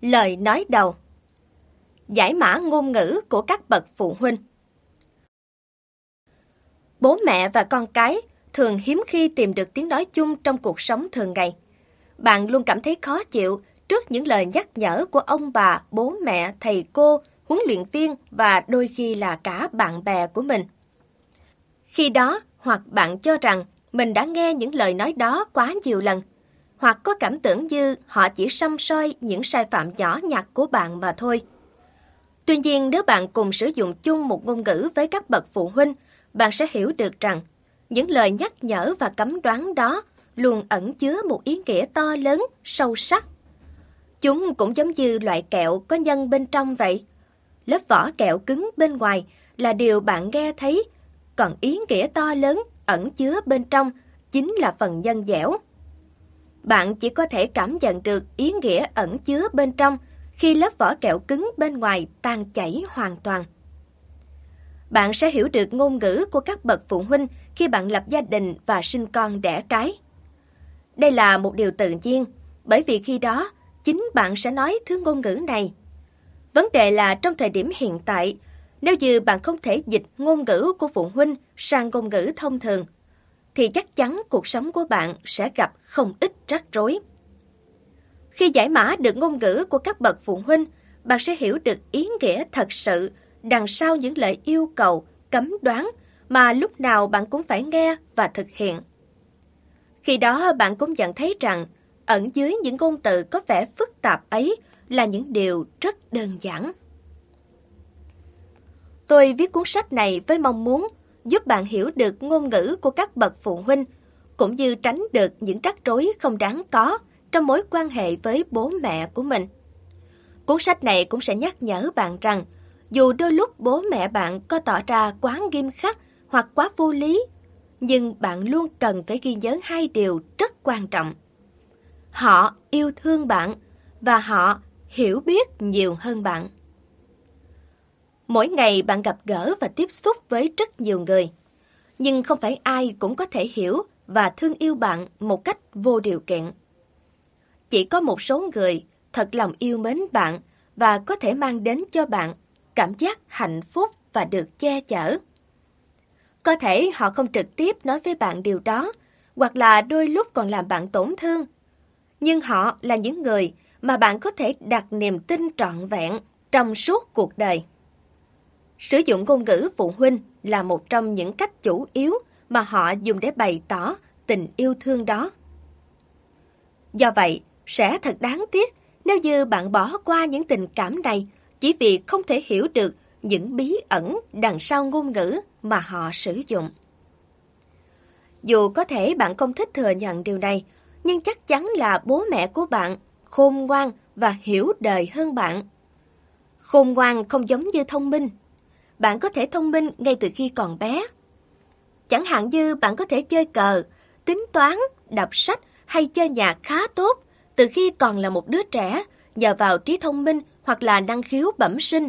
Lời nói đầu Giải mã ngôn ngữ của các bậc phụ huynh Bố mẹ và con cái thường hiếm khi tìm được tiếng nói chung trong cuộc sống thường ngày. Bạn luôn cảm thấy khó chịu trước những lời nhắc nhở của ông bà, bố mẹ, thầy cô, huấn luyện viên và đôi khi là cả bạn bè của mình. Khi đó, hoặc bạn cho rằng mình đã nghe những lời nói đó quá nhiều lần – hoặc có cảm tưởng như họ chỉ xăm soi những sai phạm nhỏ nhặt của bạn mà thôi. Tuy nhiên, nếu bạn cùng sử dụng chung một ngôn ngữ với các bậc phụ huynh, bạn sẽ hiểu được rằng những lời nhắc nhở và cấm đoán đó luôn ẩn chứa một ý nghĩa to lớn, sâu sắc. Chúng cũng giống như loại kẹo có nhân bên trong vậy. Lớp vỏ kẹo cứng bên ngoài là điều bạn nghe thấy, còn ý nghĩa to lớn ẩn chứa bên trong chính là phần nhân dẻo bạn chỉ có thể cảm nhận được ý nghĩa ẩn chứa bên trong khi lớp vỏ kẹo cứng bên ngoài tan chảy hoàn toàn. Bạn sẽ hiểu được ngôn ngữ của các bậc phụ huynh khi bạn lập gia đình và sinh con đẻ cái. Đây là một điều tự nhiên, bởi vì khi đó chính bạn sẽ nói thứ ngôn ngữ này. Vấn đề là trong thời điểm hiện tại, nếu như bạn không thể dịch ngôn ngữ của phụ huynh sang ngôn ngữ thông thường, thì chắc chắn cuộc sống của bạn sẽ gặp không ít rắc rối. Khi giải mã được ngôn ngữ của các bậc phụ huynh, bạn sẽ hiểu được ý nghĩa thật sự đằng sau những lời yêu cầu, cấm đoán mà lúc nào bạn cũng phải nghe và thực hiện. Khi đó bạn cũng nhận thấy rằng ẩn dưới những ngôn từ có vẻ phức tạp ấy là những điều rất đơn giản. Tôi viết cuốn sách này với mong muốn giúp bạn hiểu được ngôn ngữ của các bậc phụ huynh, cũng như tránh được những rắc rối không đáng có trong mối quan hệ với bố mẹ của mình. Cuốn sách này cũng sẽ nhắc nhở bạn rằng, dù đôi lúc bố mẹ bạn có tỏ ra quá nghiêm khắc hoặc quá vô lý, nhưng bạn luôn cần phải ghi nhớ hai điều rất quan trọng. Họ yêu thương bạn và họ hiểu biết nhiều hơn bạn. Mỗi ngày bạn gặp gỡ và tiếp xúc với rất nhiều người. Nhưng không phải ai cũng có thể hiểu và thương yêu bạn một cách vô điều kiện. Chỉ có một số người thật lòng yêu mến bạn và có thể mang đến cho bạn cảm giác hạnh phúc và được che chở. Có thể họ không trực tiếp nói với bạn điều đó, hoặc là đôi lúc còn làm bạn tổn thương. Nhưng họ là những người mà bạn có thể đặt niềm tin trọn vẹn trong suốt cuộc đời. Sử dụng ngôn ngữ phụ huynh là một trong những cách chủ yếu mà họ dùng để bày tỏ tình yêu thương đó. Do vậy, sẽ thật đáng tiếc nếu như bạn bỏ qua những tình cảm này chỉ vì không thể hiểu được những bí ẩn đằng sau ngôn ngữ mà họ sử dụng. Dù có thể bạn không thích thừa nhận điều này, nhưng chắc chắn là bố mẹ của bạn khôn ngoan và hiểu đời hơn bạn. Khôn ngoan không giống như thông minh, bạn có thể thông minh ngay từ khi còn bé. Chẳng hạn như bạn có thể chơi cờ, tính toán, đọc sách hay chơi nhạc khá tốt từ khi còn là một đứa trẻ nhờ vào trí thông minh hoặc là năng khiếu bẩm sinh.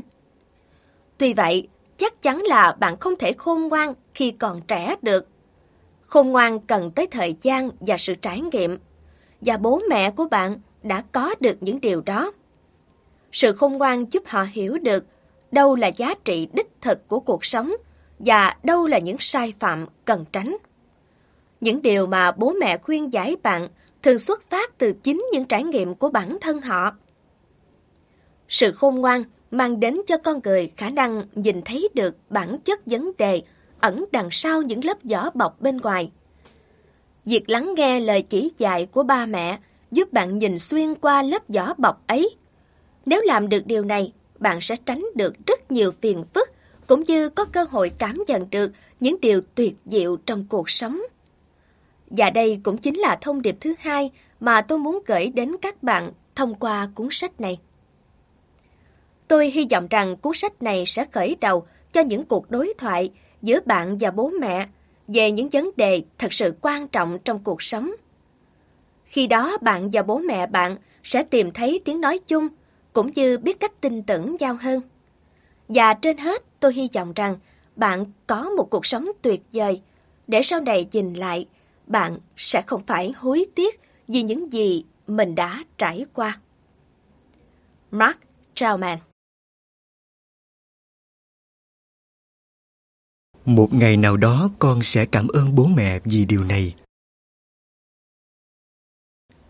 Tuy vậy, chắc chắn là bạn không thể khôn ngoan khi còn trẻ được. Khôn ngoan cần tới thời gian và sự trải nghiệm, và bố mẹ của bạn đã có được những điều đó. Sự khôn ngoan giúp họ hiểu được đâu là giá trị đích thực của cuộc sống và đâu là những sai phạm cần tránh. Những điều mà bố mẹ khuyên giải bạn thường xuất phát từ chính những trải nghiệm của bản thân họ. Sự khôn ngoan mang đến cho con người khả năng nhìn thấy được bản chất vấn đề ẩn đằng sau những lớp vỏ bọc bên ngoài. Việc lắng nghe lời chỉ dạy của ba mẹ giúp bạn nhìn xuyên qua lớp vỏ bọc ấy. Nếu làm được điều này, bạn sẽ tránh được rất nhiều phiền phức, cũng như có cơ hội cảm nhận được những điều tuyệt diệu trong cuộc sống. Và đây cũng chính là thông điệp thứ hai mà tôi muốn gửi đến các bạn thông qua cuốn sách này. Tôi hy vọng rằng cuốn sách này sẽ khởi đầu cho những cuộc đối thoại giữa bạn và bố mẹ về những vấn đề thật sự quan trọng trong cuộc sống. Khi đó bạn và bố mẹ bạn sẽ tìm thấy tiếng nói chung cũng như biết cách tin tưởng nhau hơn. Và trên hết, tôi hy vọng rằng bạn có một cuộc sống tuyệt vời, để sau này nhìn lại, bạn sẽ không phải hối tiếc vì những gì mình đã trải qua. Mark Trauman Một ngày nào đó con sẽ cảm ơn bố mẹ vì điều này.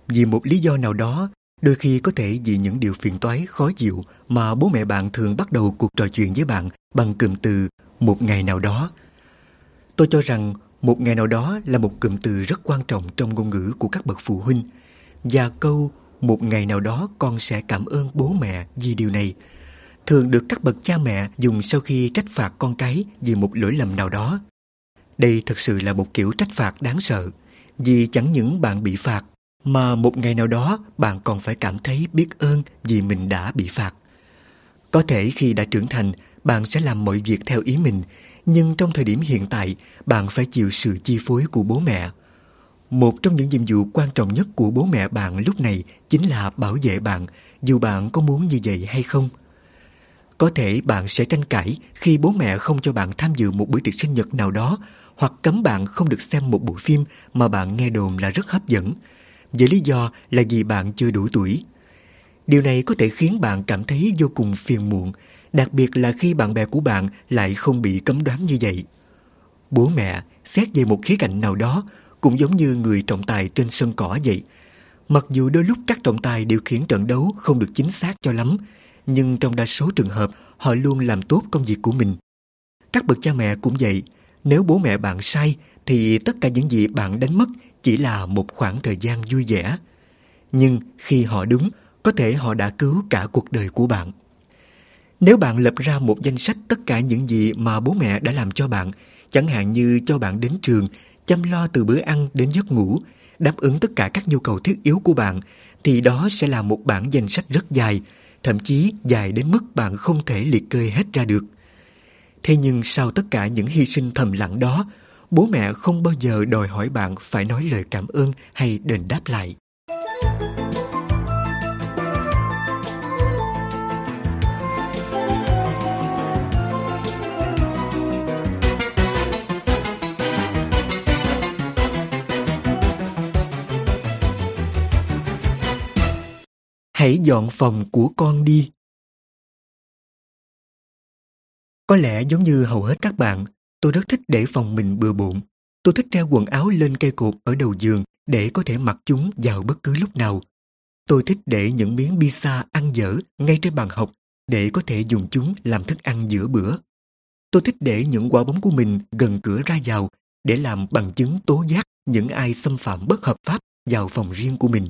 Vì một lý do nào đó, đôi khi có thể vì những điều phiền toái, khó chịu mà bố mẹ bạn thường bắt đầu cuộc trò chuyện với bạn bằng cụm từ một ngày nào đó. Tôi cho rằng một ngày nào đó là một cụm từ rất quan trọng trong ngôn ngữ của các bậc phụ huynh. Và câu một ngày nào đó con sẽ cảm ơn bố mẹ vì điều này thường được các bậc cha mẹ dùng sau khi trách phạt con cái vì một lỗi lầm nào đó. Đây thực sự là một kiểu trách phạt đáng sợ, vì chẳng những bạn bị phạt, mà một ngày nào đó bạn còn phải cảm thấy biết ơn vì mình đã bị phạt. Có thể khi đã trưởng thành, bạn sẽ làm mọi việc theo ý mình, nhưng trong thời điểm hiện tại, bạn phải chịu sự chi phối của bố mẹ. Một trong những nhiệm vụ quan trọng nhất của bố mẹ bạn lúc này chính là bảo vệ bạn, dù bạn có muốn như vậy hay không. Có thể bạn sẽ tranh cãi khi bố mẹ không cho bạn tham dự một bữa tiệc sinh nhật nào đó hoặc cấm bạn không được xem một bộ phim mà bạn nghe đồn là rất hấp dẫn, với lý do là vì bạn chưa đủ tuổi. Điều này có thể khiến bạn cảm thấy vô cùng phiền muộn, đặc biệt là khi bạn bè của bạn lại không bị cấm đoán như vậy. Bố mẹ, xét về một khía cạnh nào đó, cũng giống như người trọng tài trên sân cỏ vậy. Mặc dù đôi lúc các trọng tài điều khiển trận đấu không được chính xác cho lắm, nhưng trong đa số trường hợp họ luôn làm tốt công việc của mình. Các bậc cha mẹ cũng vậy, nếu bố mẹ bạn sai thì tất cả những gì bạn đánh mất chỉ là một khoảng thời gian vui vẻ. Nhưng khi họ đúng, có thể họ đã cứu cả cuộc đời của bạn. Nếu bạn lập ra một danh sách tất cả những gì mà bố mẹ đã làm cho bạn, chẳng hạn như cho bạn đến trường, chăm lo từ bữa ăn đến giấc ngủ, đáp ứng tất cả các nhu cầu thiết yếu của bạn, thì đó sẽ là một bản danh sách rất dài, thậm chí dài đến mức bạn không thể liệt kê hết ra được. Thế nhưng sau tất cả những hy sinh thầm lặng đó, bố mẹ không bao giờ đòi hỏi bạn phải nói lời cảm ơn hay đền đáp lại. Hãy dọn phòng của con đi. Có lẽ giống như hầu hết các bạn, tôi rất thích để phòng mình bừa bộn. Tôi thích treo quần áo lên cây cột ở đầu giường để có thể mặc chúng vào bất cứ lúc nào. Tôi thích để những miếng pizza ăn dở ngay trên bàn học để có thể dùng chúng làm thức ăn giữa bữa. Tôi thích để những quả bóng của mình gần cửa ra vào để làm bằng chứng tố giác những ai xâm phạm bất hợp pháp vào phòng riêng của mình.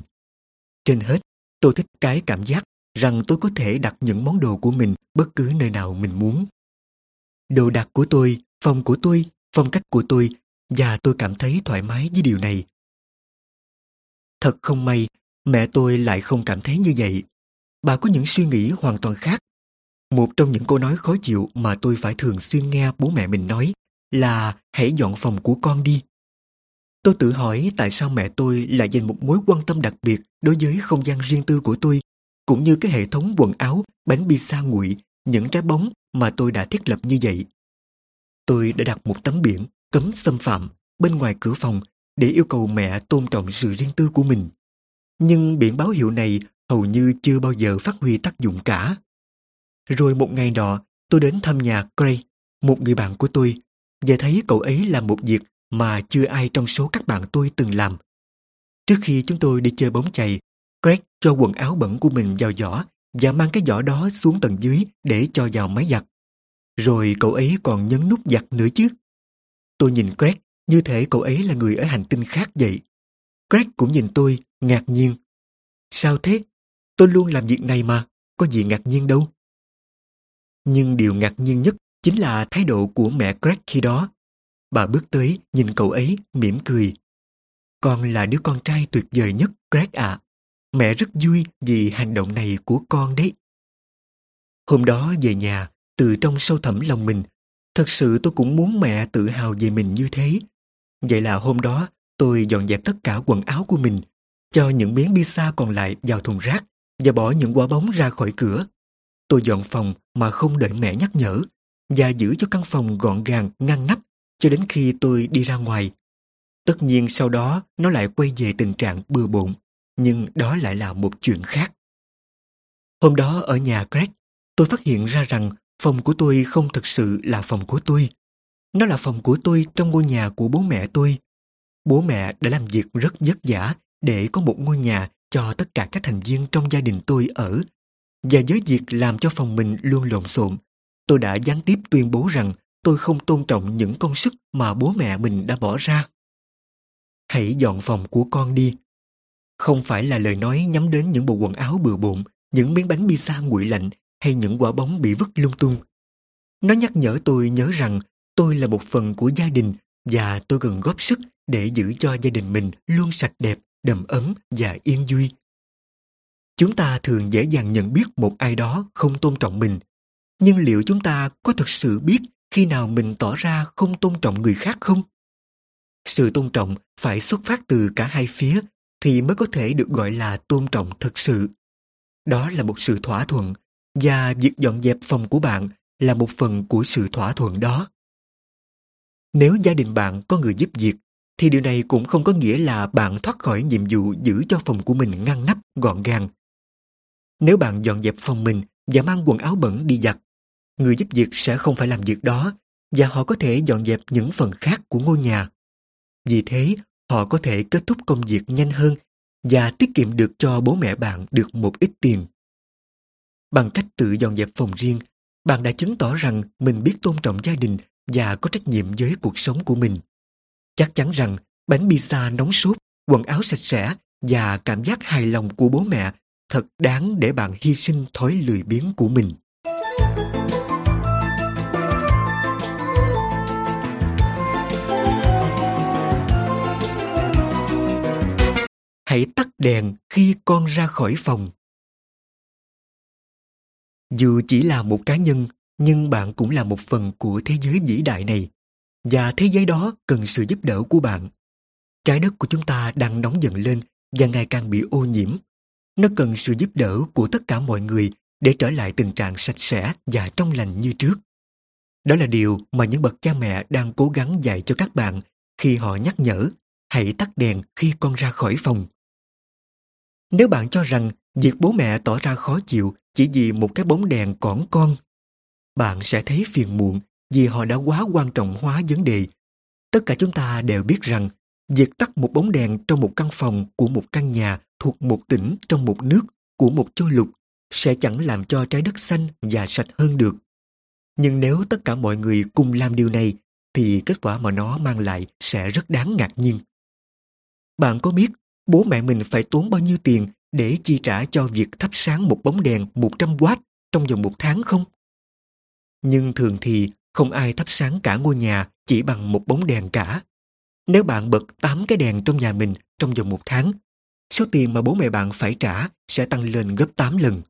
Trên hết, tôi thích cái cảm giác rằng tôi có thể đặt những món đồ của mình bất cứ nơi nào mình muốn. Đồ đạc của tôi, phòng của tôi, phong cách của tôi và tôi cảm thấy thoải mái với điều này. Thật không may, mẹ tôi lại không cảm thấy như vậy. Bà có những suy nghĩ hoàn toàn khác. Một trong những câu nói khó chịu mà tôi phải thường xuyên nghe bố mẹ mình nói là hãy dọn phòng của con đi. Tôi tự hỏi tại sao mẹ tôi lại dành một mối quan tâm đặc biệt đối với không gian riêng tư của tôi, cũng như cái hệ thống quần áo, bánh pizza nguội, những trái bóng mà tôi đã thiết lập như vậy. Tôi đã đặt một tấm biển cấm xâm phạm bên ngoài cửa phòng để yêu cầu mẹ tôn trọng sự riêng tư của mình. Nhưng biển báo hiệu này hầu như chưa bao giờ phát huy tác dụng cả. Rồi một ngày nọ, tôi đến thăm nhà Gray, một người bạn của tôi, và thấy cậu ấy làm một việc mà chưa ai trong số các bạn tôi từng làm. Trước khi chúng tôi đi chơi bóng chày, Greg cho quần áo bẩn của mình vào giỏ và mang cái giỏ đó xuống tầng dưới để cho vào máy giặt. Rồi cậu ấy còn nhấn nút giặt nữa chứ. Tôi nhìn Greg như thể cậu ấy là người ở hành tinh khác vậy. Greg cũng nhìn tôi, ngạc nhiên. Sao thế? Tôi luôn làm việc này mà, có gì ngạc nhiên đâu. Nhưng điều ngạc nhiên nhất chính là thái độ của mẹ Greg khi đó. Bà bước tới, nhìn cậu ấy, mỉm cười. Con là đứa con trai tuyệt vời nhất, Greg ạ. Mẹ rất vui vì hành động này của con đấy. Hôm đó về nhà, từ trong sâu thẳm lòng mình, thật sự tôi cũng muốn mẹ tự hào về mình như thế. Vậy là hôm đó, tôi dọn dẹp tất cả quần áo của mình, cho những miếng pizza còn lại vào thùng rác và bỏ những quả bóng ra khỏi cửa. Tôi dọn phòng mà không đợi mẹ nhắc nhở và giữ cho căn phòng gọn gàng, ngăn nắp cho đến khi tôi đi ra ngoài. Tất nhiên sau đó nó lại quay về tình trạng bừa bộn, nhưng đó lại là một chuyện khác. Hôm đó ở nhà Greg, tôi phát hiện ra rằng phòng của tôi không thực sự là phòng của tôi. Nó là phòng của tôi trong ngôi nhà của bố mẹ tôi. Bố mẹ đã làm việc rất vất vả để có một ngôi nhà cho tất cả các thành viên trong gia đình tôi ở. Và với việc làm cho phòng mình luôn lộn xộn, tôi đã gián tiếp tuyên bố rằng tôi không tôn trọng những công sức mà bố mẹ mình đã bỏ ra. Hãy dọn phòng của con đi. Không phải là lời nói nhắm đến những bộ quần áo bừa bộn, những miếng bánh pizza nguội lạnh hay những quả bóng bị vứt lung tung. Nó nhắc nhở tôi nhớ rằng tôi là một phần của gia đình và tôi cần góp sức để giữ cho gia đình mình luôn sạch đẹp, đầm ấm và yên vui. Chúng ta thường dễ dàng nhận biết một ai đó không tôn trọng mình. Nhưng liệu chúng ta có thực sự biết khi nào mình tỏ ra không tôn trọng người khác không? Sự tôn trọng phải xuất phát từ cả hai phía thì mới có thể được gọi là tôn trọng thực sự. Đó là một sự thỏa thuận và việc dọn dẹp phòng của bạn là một phần của sự thỏa thuận đó. Nếu gia đình bạn có người giúp việc, thì điều này cũng không có nghĩa là bạn thoát khỏi nhiệm vụ giữ cho phòng của mình ngăn nắp, gọn gàng. Nếu bạn dọn dẹp phòng mình và mang quần áo bẩn đi giặt, người giúp việc sẽ không phải làm việc đó và họ có thể dọn dẹp những phần khác của ngôi nhà. Vì thế, họ có thể kết thúc công việc nhanh hơn và tiết kiệm được cho bố mẹ bạn được một ít tiền. Bằng cách tự dọn dẹp phòng riêng, bạn đã chứng tỏ rằng mình biết tôn trọng gia đình và có trách nhiệm với cuộc sống của mình. Chắc chắn rằng bánh pizza nóng sốt, quần áo sạch sẽ và cảm giác hài lòng của bố mẹ thật đáng để bạn hy sinh thói lười biếng của mình. Hãy tắt đèn khi con ra khỏi phòng. Dù chỉ là một cá nhân, nhưng bạn cũng là một phần của thế giới vĩ đại này. Và thế giới đó cần sự giúp đỡ của bạn. Trái đất của chúng ta đang nóng dần lên và ngày càng bị ô nhiễm. Nó cần sự giúp đỡ của tất cả mọi người để trở lại tình trạng sạch sẽ và trong lành như trước. Đó là điều mà những bậc cha mẹ đang cố gắng dạy cho các bạn khi họ nhắc nhở hãy tắt đèn khi con ra khỏi phòng. Nếu bạn cho rằng việc bố mẹ tỏ ra khó chịu chỉ vì một cái bóng đèn cỏn con, bạn sẽ thấy phiền muộn vì họ đã quá quan trọng hóa vấn đề. Tất cả chúng ta đều biết rằng việc tắt một bóng đèn trong một căn phòng của một căn nhà thuộc một tỉnh trong một nước của một châu lục sẽ chẳng làm cho trái đất xanh và sạch hơn được. Nhưng nếu tất cả mọi người cùng làm điều này thì kết quả mà nó mang lại sẽ rất đáng ngạc nhiên. Bạn có biết bố mẹ mình phải tốn bao nhiêu tiền để chi trả cho việc thắp sáng một bóng đèn 100W trong vòng một tháng không? Nhưng thường thì không ai thắp sáng cả ngôi nhà chỉ bằng một bóng đèn cả. Nếu bạn bật 8 cái đèn trong nhà mình trong vòng một tháng, số tiền mà bố mẹ bạn phải trả sẽ tăng lên gấp 8 lần.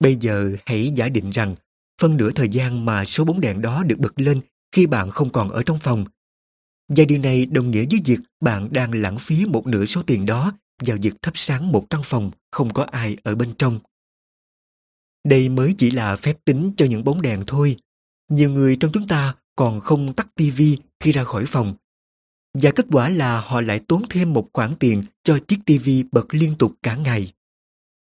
Bây giờ hãy giả định rằng phân nửa thời gian mà số bóng đèn đó được bật lên khi bạn không còn ở trong phòng. Và điều này đồng nghĩa với việc bạn đang lãng phí một nửa số tiền đó vào việc thắp sáng một căn phòng không có ai ở bên trong. Đây mới chỉ là phép tính cho những bóng đèn thôi. Nhiều người trong chúng ta còn không tắt tivi khi ra khỏi phòng. Và kết quả là họ lại tốn thêm một khoản tiền cho chiếc tivi bật liên tục cả ngày.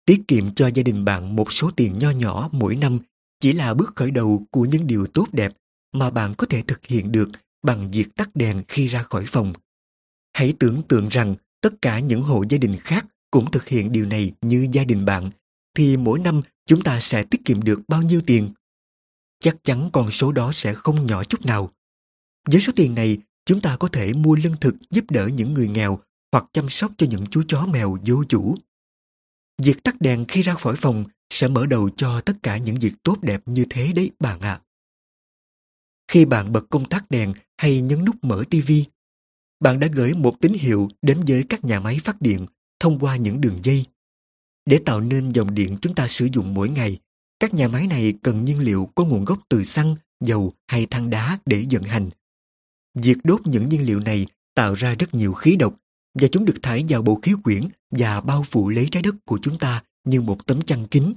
Tiết kiệm cho gia đình bạn một số tiền nho nhỏ mỗi năm chỉ là bước khởi đầu của những điều tốt đẹp mà bạn có thể thực hiện được bằng việc tắt đèn khi ra khỏi phòng. Hãy tưởng tượng rằng tất cả những hộ gia đình khác cũng thực hiện điều này như gia đình bạn, thì mỗi năm chúng ta sẽ tiết kiệm được bao nhiêu tiền? Chắc chắn con số đó sẽ không nhỏ chút nào. Với số tiền này, chúng ta có thể mua lương thực giúp đỡ những người nghèo hoặc chăm sóc cho những chú chó mèo vô chủ. Việc tắt đèn khi ra khỏi phòng sẽ mở đầu cho tất cả những việc tốt đẹp như thế đấy bạn ạ. Khi bạn bật công tắc đèn hay nhấn nút mở tivi, bạn đã gửi một tín hiệu đến với các nhà máy phát điện thông qua những đường dây. Để tạo nên dòng điện chúng ta sử dụng mỗi ngày, các nhà máy này cần nhiên liệu có nguồn gốc từ xăng, dầu hay than đá để vận hành. Việc đốt những nhiên liệu này tạo ra rất nhiều khí độc và chúng được thải vào bộ khí quyển và bao phủ lấy trái đất của chúng ta như một tấm chăn kín.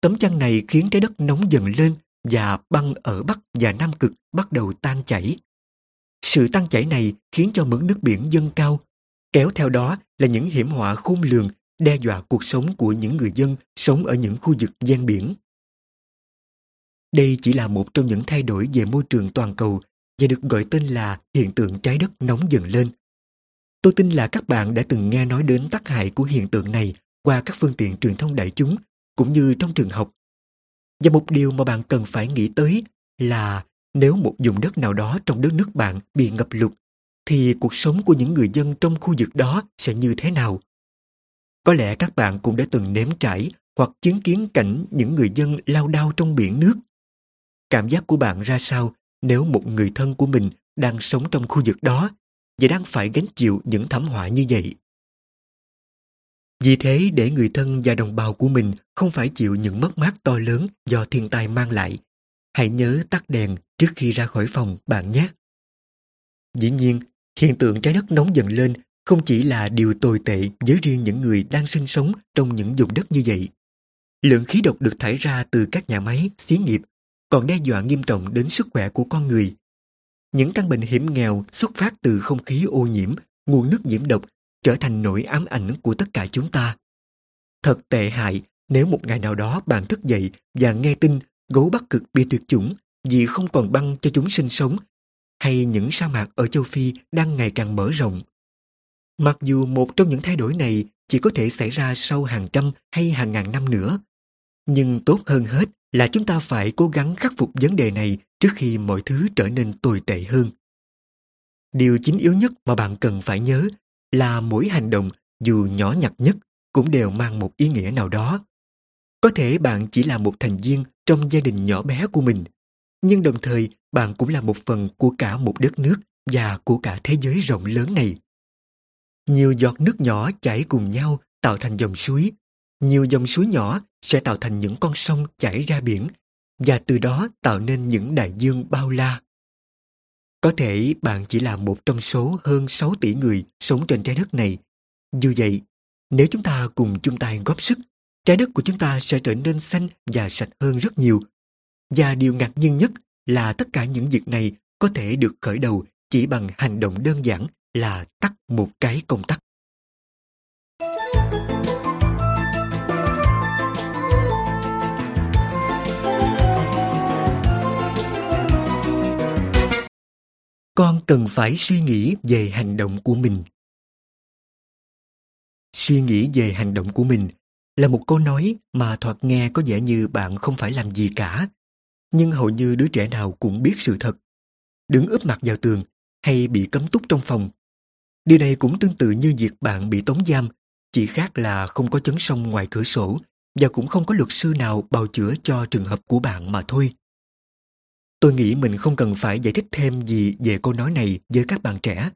Tấm chăn này khiến trái đất nóng dần lên và băng ở Bắc và Nam Cực bắt đầu tan chảy. Sự tăng chảy này khiến cho mực nước biển dâng cao, kéo theo đó là những hiểm họa khôn lường đe dọa cuộc sống của những người dân sống ở những khu vực gian biển. Đây chỉ là một trong những thay đổi về môi trường toàn cầu và được gọi tên là hiện tượng trái đất nóng dần lên. Tôi tin là các bạn đã từng nghe nói đến tác hại của hiện tượng này qua các phương tiện truyền thông đại chúng cũng như trong trường học. Và một điều mà bạn cần phải nghĩ tới là nếu một vùng đất nào đó trong đất nước bạn bị ngập lụt thì cuộc sống của những người dân trong khu vực đó sẽ như thế nào? Có lẽ các bạn cũng đã từng nếm trải hoặc chứng kiến cảnh những người dân lao đao trong biển nước. Cảm giác của bạn ra sao nếu một người thân của mình đang sống trong khu vực đó và đang phải gánh chịu những thảm họa như vậy? Vì thế để người thân và đồng bào của mình không phải chịu những mất mát to lớn do thiên tai mang lại, hãy nhớ tắt đèn trước khi ra khỏi phòng bạn nhé. Dĩ nhiên, hiện tượng trái đất nóng dần lên không chỉ là điều tồi tệ với riêng những người đang sinh sống trong những vùng đất như vậy. Lượng khí độc được thải ra từ các nhà máy, xí nghiệp còn đe dọa nghiêm trọng đến sức khỏe của con người. Những căn bệnh hiểm nghèo xuất phát từ không khí ô nhiễm, nguồn nước nhiễm độc trở thành nỗi ám ảnh của tất cả chúng ta. Thật tệ hại nếu một ngày nào đó bạn thức dậy và nghe tin gấu Bắc Cực bị tuyệt chủng vì không còn băng cho chúng sinh sống hay những sa mạc ở châu Phi đang ngày càng mở rộng. Mặc dù một trong những thay đổi này chỉ có thể xảy ra sau hàng trăm hay hàng ngàn năm nữa, nhưng tốt hơn hết là chúng ta phải cố gắng khắc phục vấn đề này trước khi mọi thứ trở nên tồi tệ hơn. Điều chính yếu nhất mà bạn cần phải nhớ là mỗi hành động dù nhỏ nhặt nhất cũng đều mang một ý nghĩa nào đó. Có thể bạn chỉ là một thành viên trong gia đình nhỏ bé của mình, nhưng đồng thời bạn cũng là một phần của cả một đất nước và của cả thế giới rộng lớn này. Nhiều giọt nước nhỏ chảy cùng nhau tạo thành dòng suối. Nhiều dòng suối nhỏ sẽ tạo thành những con sông chảy ra biển và từ đó tạo nên những đại dương bao la. Có thể bạn chỉ là một trong số hơn 6 tỷ người sống trên trái đất này. Dù vậy, nếu chúng ta cùng chung tay góp sức, trái đất của chúng ta sẽ trở nên xanh và sạch hơn rất nhiều. Và điều ngạc nhiên nhất là tất cả những việc này có thể được khởi đầu chỉ bằng hành động đơn giản là tắt một cái công tắc. Con cần phải suy nghĩ về hành động của mình. Suy nghĩ về hành động của mình là một câu nói mà thoạt nghe có vẻ như bạn không phải làm gì cả. Nhưng hầu như đứa trẻ nào cũng biết sự thật. Đứng ướp mặt vào tường hay bị cấm túc trong phòng Điều này cũng tương tự như việc bạn bị tống giam, chỉ khác là không có chấn sông ngoài cửa sổ và cũng không có luật sư nào bào chữa cho trường hợp của bạn mà thôi. Tôi nghĩ mình không cần phải giải thích thêm gì về câu nói này với các bạn trẻ.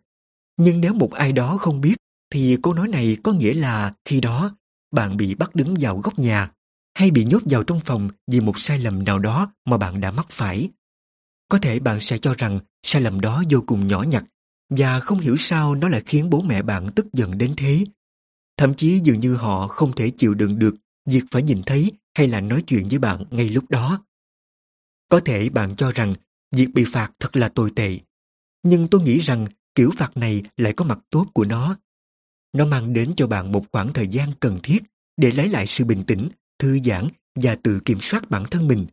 Nhưng nếu một ai đó không biết thì câu nói này có nghĩa là khi đó bạn bị bắt đứng vào góc nhà hay bị nhốt vào trong phòng vì một sai lầm nào đó mà bạn đã mắc phải. Có thể bạn sẽ cho rằng sai lầm đó vô cùng nhỏ nhặt và không hiểu sao nó lại khiến bố mẹ bạn tức giận đến thế. Thậm chí dường như họ không thể chịu đựng được việc phải nhìn thấy hay là nói chuyện với bạn ngay lúc đó. Có thể bạn cho rằng việc bị phạt thật là tồi tệ, nhưng tôi nghĩ rằng kiểu phạt này lại có mặt tốt của nó. Nó mang đến cho bạn một khoảng thời gian cần thiết để lấy lại sự bình tĩnh, thư giãn và tự kiểm soát bản thân mình.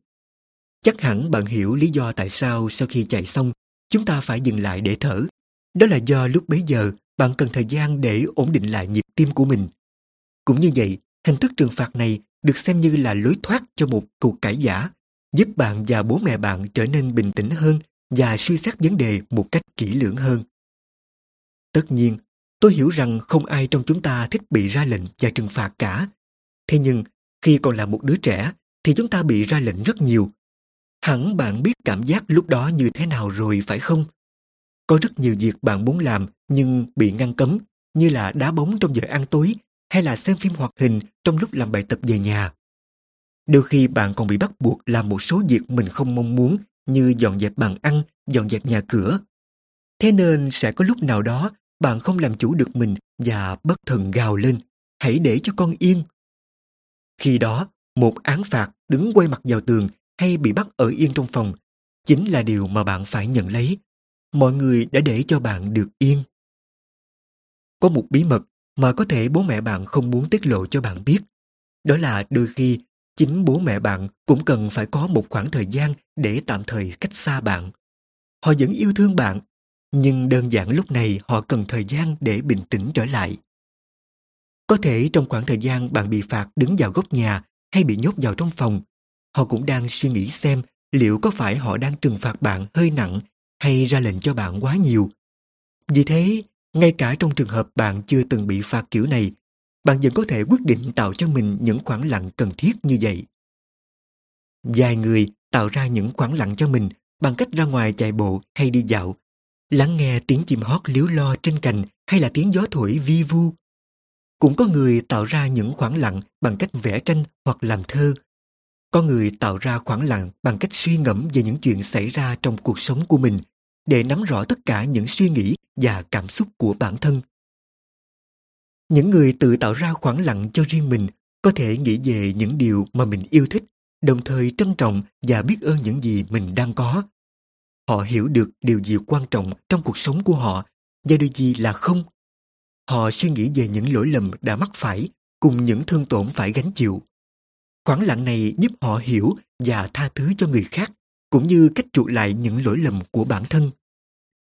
Chắc hẳn bạn hiểu lý do tại sao sau khi chạy xong, chúng ta phải dừng lại để thở đó là do lúc bấy giờ bạn cần thời gian để ổn định lại nhịp tim của mình. Cũng như vậy, hình thức trừng phạt này được xem như là lối thoát cho một cuộc cãi giả, giúp bạn và bố mẹ bạn trở nên bình tĩnh hơn và suy xét vấn đề một cách kỹ lưỡng hơn. Tất nhiên, tôi hiểu rằng không ai trong chúng ta thích bị ra lệnh và trừng phạt cả. Thế nhưng, khi còn là một đứa trẻ, thì chúng ta bị ra lệnh rất nhiều. Hẳn bạn biết cảm giác lúc đó như thế nào rồi phải không? Có rất nhiều việc bạn muốn làm nhưng bị ngăn cấm, như là đá bóng trong giờ ăn tối hay là xem phim hoạt hình trong lúc làm bài tập về nhà. Đôi khi bạn còn bị bắt buộc làm một số việc mình không mong muốn như dọn dẹp bàn ăn, dọn dẹp nhà cửa. Thế nên sẽ có lúc nào đó bạn không làm chủ được mình và bất thần gào lên, hãy để cho con yên. Khi đó, một án phạt đứng quay mặt vào tường hay bị bắt ở yên trong phòng chính là điều mà bạn phải nhận lấy mọi người đã để cho bạn được yên. Có một bí mật mà có thể bố mẹ bạn không muốn tiết lộ cho bạn biết. Đó là đôi khi chính bố mẹ bạn cũng cần phải có một khoảng thời gian để tạm thời cách xa bạn. Họ vẫn yêu thương bạn, nhưng đơn giản lúc này họ cần thời gian để bình tĩnh trở lại. Có thể trong khoảng thời gian bạn bị phạt đứng vào góc nhà hay bị nhốt vào trong phòng, họ cũng đang suy nghĩ xem liệu có phải họ đang trừng phạt bạn hơi nặng hay ra lệnh cho bạn quá nhiều. Vì thế, ngay cả trong trường hợp bạn chưa từng bị phạt kiểu này, bạn vẫn có thể quyết định tạo cho mình những khoảng lặng cần thiết như vậy. Vài người tạo ra những khoảng lặng cho mình bằng cách ra ngoài chạy bộ hay đi dạo, lắng nghe tiếng chim hót liếu lo trên cành hay là tiếng gió thổi vi vu. Cũng có người tạo ra những khoảng lặng bằng cách vẽ tranh hoặc làm thơ. Có người tạo ra khoảng lặng bằng cách suy ngẫm về những chuyện xảy ra trong cuộc sống của mình để nắm rõ tất cả những suy nghĩ và cảm xúc của bản thân. Những người tự tạo ra khoảng lặng cho riêng mình có thể nghĩ về những điều mà mình yêu thích, đồng thời trân trọng và biết ơn những gì mình đang có. Họ hiểu được điều gì quan trọng trong cuộc sống của họ và điều gì là không. Họ suy nghĩ về những lỗi lầm đã mắc phải cùng những thương tổn phải gánh chịu. Khoảng lặng này giúp họ hiểu và tha thứ cho người khác, cũng như cách chuộc lại những lỗi lầm của bản thân.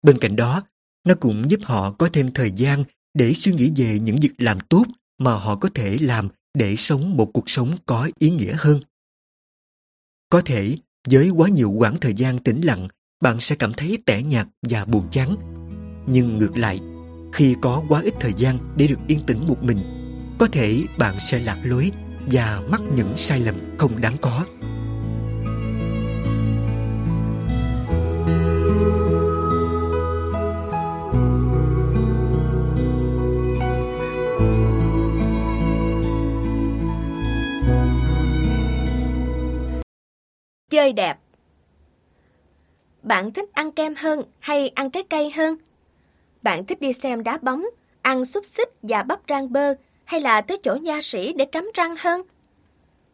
Bên cạnh đó, nó cũng giúp họ có thêm thời gian để suy nghĩ về những việc làm tốt mà họ có thể làm để sống một cuộc sống có ý nghĩa hơn. Có thể, với quá nhiều quãng thời gian tĩnh lặng, bạn sẽ cảm thấy tẻ nhạt và buồn chán. Nhưng ngược lại, khi có quá ít thời gian để được yên tĩnh một mình, có thể bạn sẽ lạc lối và mắc những sai lầm không đáng có. Chơi đẹp bạn thích ăn kem hơn hay ăn trái cây hơn? Bạn thích đi xem đá bóng, ăn xúc xích và bắp rang bơ hay là tới chỗ nha sĩ để trắm răng hơn?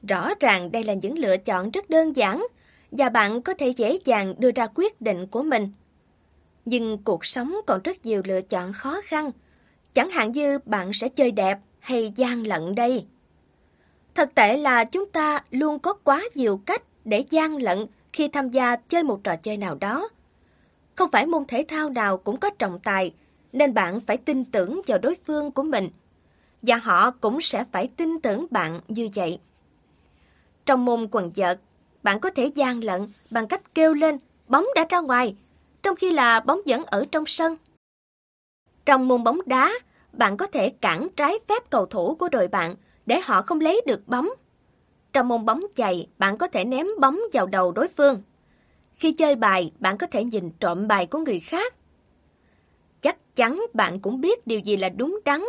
Rõ ràng đây là những lựa chọn rất đơn giản và bạn có thể dễ dàng đưa ra quyết định của mình. Nhưng cuộc sống còn rất nhiều lựa chọn khó khăn. Chẳng hạn như bạn sẽ chơi đẹp hay gian lận đây. Thực tệ là chúng ta luôn có quá nhiều cách để gian lận khi tham gia chơi một trò chơi nào đó. Không phải môn thể thao nào cũng có trọng tài, nên bạn phải tin tưởng vào đối phương của mình. Và họ cũng sẽ phải tin tưởng bạn như vậy. Trong môn quần vợt, bạn có thể gian lận bằng cách kêu lên bóng đã ra ngoài, trong khi là bóng vẫn ở trong sân. Trong môn bóng đá, bạn có thể cản trái phép cầu thủ của đội bạn để họ không lấy được bóng trong môn bóng chày, bạn có thể ném bóng vào đầu đối phương. Khi chơi bài, bạn có thể nhìn trộm bài của người khác. Chắc chắn bạn cũng biết điều gì là đúng đắn.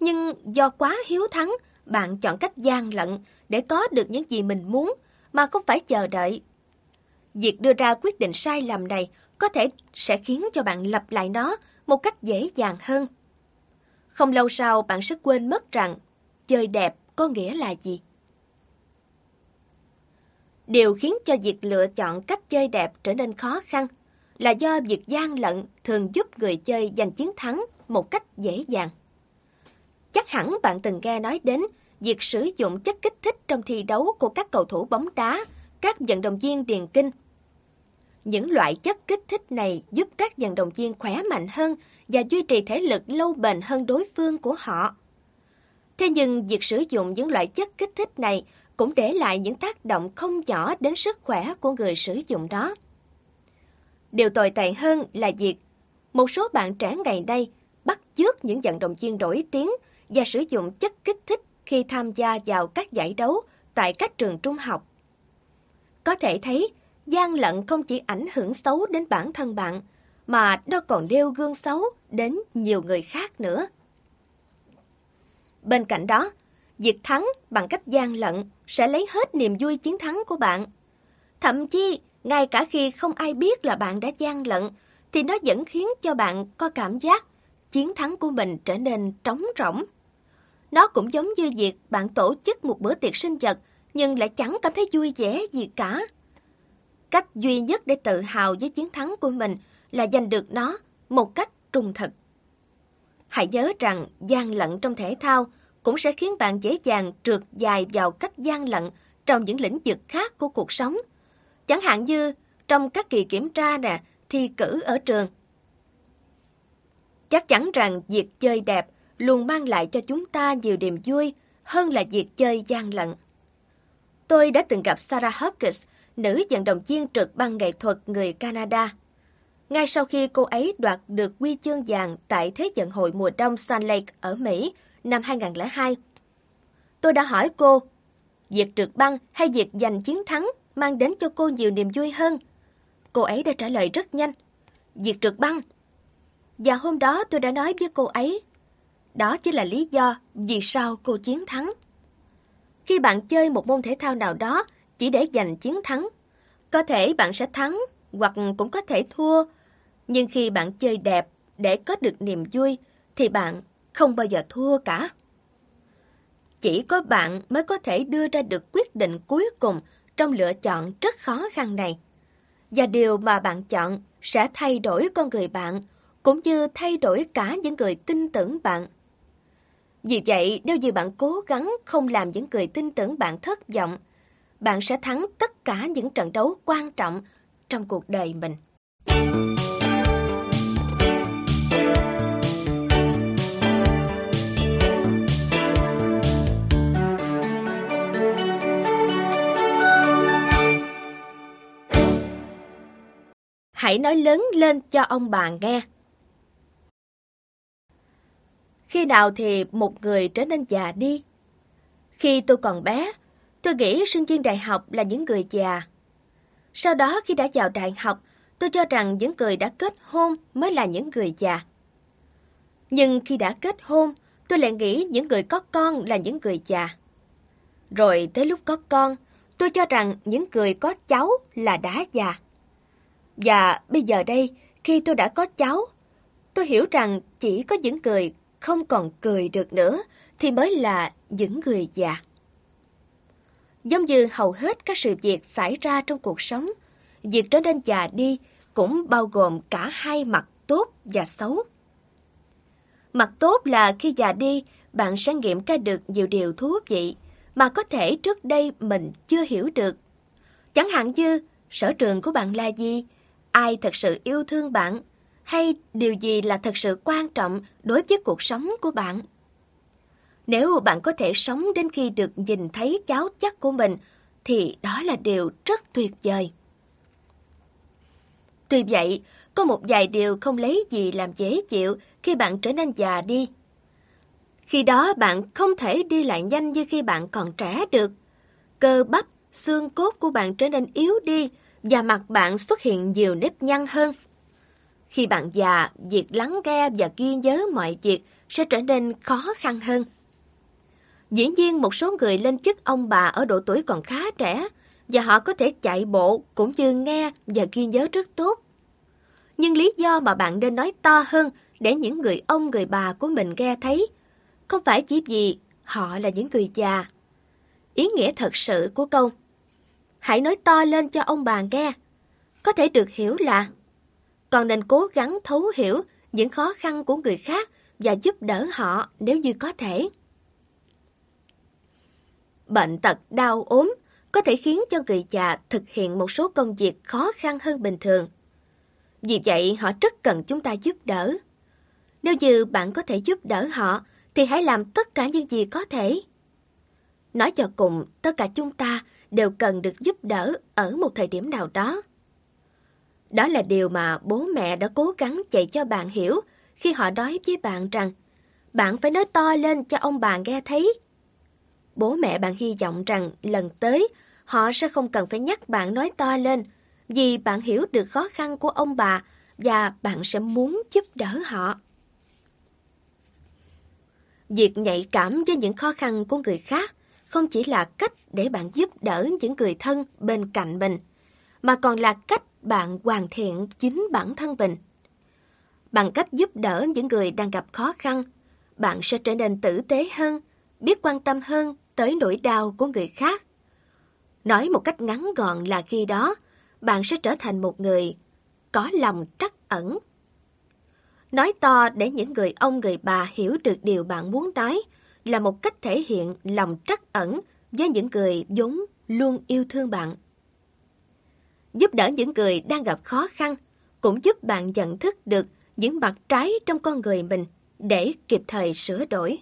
Nhưng do quá hiếu thắng, bạn chọn cách gian lận để có được những gì mình muốn mà không phải chờ đợi. Việc đưa ra quyết định sai lầm này có thể sẽ khiến cho bạn lặp lại nó một cách dễ dàng hơn. Không lâu sau bạn sẽ quên mất rằng chơi đẹp có nghĩa là gì. Điều khiến cho việc lựa chọn cách chơi đẹp trở nên khó khăn là do việc gian lận thường giúp người chơi giành chiến thắng một cách dễ dàng. Chắc hẳn bạn từng nghe nói đến việc sử dụng chất kích thích trong thi đấu của các cầu thủ bóng đá, các vận động viên điền kinh. Những loại chất kích thích này giúp các vận động viên khỏe mạnh hơn và duy trì thể lực lâu bền hơn đối phương của họ. Thế nhưng việc sử dụng những loại chất kích thích này cũng để lại những tác động không nhỏ đến sức khỏe của người sử dụng đó. Điều tồi tệ hơn là việc một số bạn trẻ ngày nay bắt chước những vận động viên nổi tiếng và sử dụng chất kích thích khi tham gia vào các giải đấu tại các trường trung học. Có thể thấy, gian lận không chỉ ảnh hưởng xấu đến bản thân bạn, mà nó còn đeo gương xấu đến nhiều người khác nữa. Bên cạnh đó, việc thắng bằng cách gian lận sẽ lấy hết niềm vui chiến thắng của bạn. Thậm chí, ngay cả khi không ai biết là bạn đã gian lận, thì nó vẫn khiến cho bạn có cảm giác chiến thắng của mình trở nên trống rỗng. Nó cũng giống như việc bạn tổ chức một bữa tiệc sinh nhật nhưng lại chẳng cảm thấy vui vẻ gì cả. Cách duy nhất để tự hào với chiến thắng của mình là giành được nó một cách trung thực. Hãy nhớ rằng gian lận trong thể thao cũng sẽ khiến bạn dễ dàng trượt dài vào cách gian lận trong những lĩnh vực khác của cuộc sống. Chẳng hạn như trong các kỳ kiểm tra nè, thi cử ở trường. Chắc chắn rằng việc chơi đẹp luôn mang lại cho chúng ta nhiều niềm vui hơn là việc chơi gian lận. Tôi đã từng gặp Sarah Hawkins, nữ vận động viên trượt băng nghệ thuật người Canada. Ngay sau khi cô ấy đoạt được huy chương vàng tại Thế vận hội mùa đông Salt Lake ở Mỹ năm 2002, tôi đã hỏi cô, việc trượt băng hay việc giành chiến thắng mang đến cho cô nhiều niềm vui hơn? Cô ấy đã trả lời rất nhanh, việc trượt băng. Và hôm đó tôi đã nói với cô ấy, đó chính là lý do vì sao cô chiến thắng. Khi bạn chơi một môn thể thao nào đó chỉ để giành chiến thắng, có thể bạn sẽ thắng hoặc cũng có thể thua. Nhưng khi bạn chơi đẹp để có được niềm vui thì bạn không bao giờ thua cả. Chỉ có bạn mới có thể đưa ra được quyết định cuối cùng trong lựa chọn rất khó khăn này. Và điều mà bạn chọn sẽ thay đổi con người bạn, cũng như thay đổi cả những người tin tưởng bạn. Vì vậy, nếu như bạn cố gắng không làm những người tin tưởng bạn thất vọng, bạn sẽ thắng tất cả những trận đấu quan trọng trong cuộc đời mình. Hãy nói lớn lên cho ông bà nghe. Khi nào thì một người trở nên già đi? Khi tôi còn bé, tôi nghĩ sinh viên đại học là những người già. Sau đó khi đã vào đại học, tôi cho rằng những người đã kết hôn mới là những người già. Nhưng khi đã kết hôn, tôi lại nghĩ những người có con là những người già. Rồi tới lúc có con, tôi cho rằng những người có cháu là đã già. Và bây giờ đây, khi tôi đã có cháu, tôi hiểu rằng chỉ có những người không còn cười được nữa thì mới là những người già. Giống như hầu hết các sự việc xảy ra trong cuộc sống, việc trở nên già đi cũng bao gồm cả hai mặt tốt và xấu. Mặt tốt là khi già đi, bạn sẽ nghiệm ra được nhiều điều thú vị mà có thể trước đây mình chưa hiểu được. Chẳng hạn như sở trường của bạn là gì, ai thật sự yêu thương bạn, hay điều gì là thật sự quan trọng đối với cuộc sống của bạn. Nếu bạn có thể sống đến khi được nhìn thấy cháu chắc của mình, thì đó là điều rất tuyệt vời. Tuy vậy, có một vài điều không lấy gì làm dễ chịu khi bạn trở nên già đi. Khi đó bạn không thể đi lại nhanh như khi bạn còn trẻ được. Cơ bắp, xương cốt của bạn trở nên yếu đi và mặt bạn xuất hiện nhiều nếp nhăn hơn. Khi bạn già, việc lắng nghe và ghi nhớ mọi việc sẽ trở nên khó khăn hơn. Dĩ nhiên một số người lên chức ông bà ở độ tuổi còn khá trẻ và họ có thể chạy bộ cũng như nghe và ghi nhớ rất tốt. Nhưng lý do mà bạn nên nói to hơn để những người ông người bà của mình nghe thấy không phải chỉ vì họ là những người già. Ý nghĩa thật sự của câu Hãy nói to lên cho ông bà nghe có thể được hiểu là còn nên cố gắng thấu hiểu những khó khăn của người khác và giúp đỡ họ nếu như có thể. Bệnh tật đau ốm có thể khiến cho người già thực hiện một số công việc khó khăn hơn bình thường. Vì vậy, họ rất cần chúng ta giúp đỡ. Nếu như bạn có thể giúp đỡ họ, thì hãy làm tất cả những gì có thể. Nói cho cùng, tất cả chúng ta đều cần được giúp đỡ ở một thời điểm nào đó. Đó là điều mà bố mẹ đã cố gắng dạy cho bạn hiểu khi họ nói với bạn rằng, bạn phải nói to lên cho ông bà nghe thấy. Bố mẹ bạn hy vọng rằng lần tới, họ sẽ không cần phải nhắc bạn nói to lên vì bạn hiểu được khó khăn của ông bà và bạn sẽ muốn giúp đỡ họ. Việc nhạy cảm với những khó khăn của người khác không chỉ là cách để bạn giúp đỡ những người thân bên cạnh mình, mà còn là cách bạn hoàn thiện chính bản thân mình. Bằng cách giúp đỡ những người đang gặp khó khăn, bạn sẽ trở nên tử tế hơn, biết quan tâm hơn tới nỗi đau của người khác. Nói một cách ngắn gọn là khi đó, bạn sẽ trở thành một người có lòng trắc ẩn. Nói to để những người ông người bà hiểu được điều bạn muốn nói là một cách thể hiện lòng trắc ẩn với những người vốn luôn yêu thương bạn. Giúp đỡ những người đang gặp khó khăn cũng giúp bạn nhận thức được những mặt trái trong con người mình để kịp thời sửa đổi.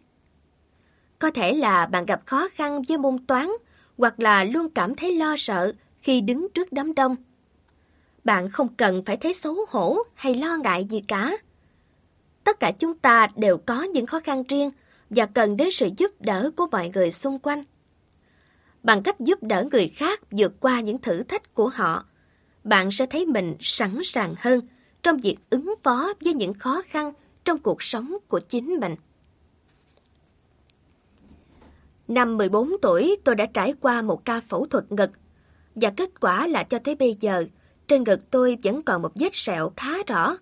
Có thể là bạn gặp khó khăn với môn toán hoặc là luôn cảm thấy lo sợ khi đứng trước đám đông. Bạn không cần phải thấy xấu hổ hay lo ngại gì cả. Tất cả chúng ta đều có những khó khăn riêng và cần đến sự giúp đỡ của mọi người xung quanh. Bằng cách giúp đỡ người khác vượt qua những thử thách của họ, bạn sẽ thấy mình sẵn sàng hơn trong việc ứng phó với những khó khăn trong cuộc sống của chính mình. Năm 14 tuổi, tôi đã trải qua một ca phẫu thuật ngực và kết quả là cho tới bây giờ, trên ngực tôi vẫn còn một vết sẹo khá rõ.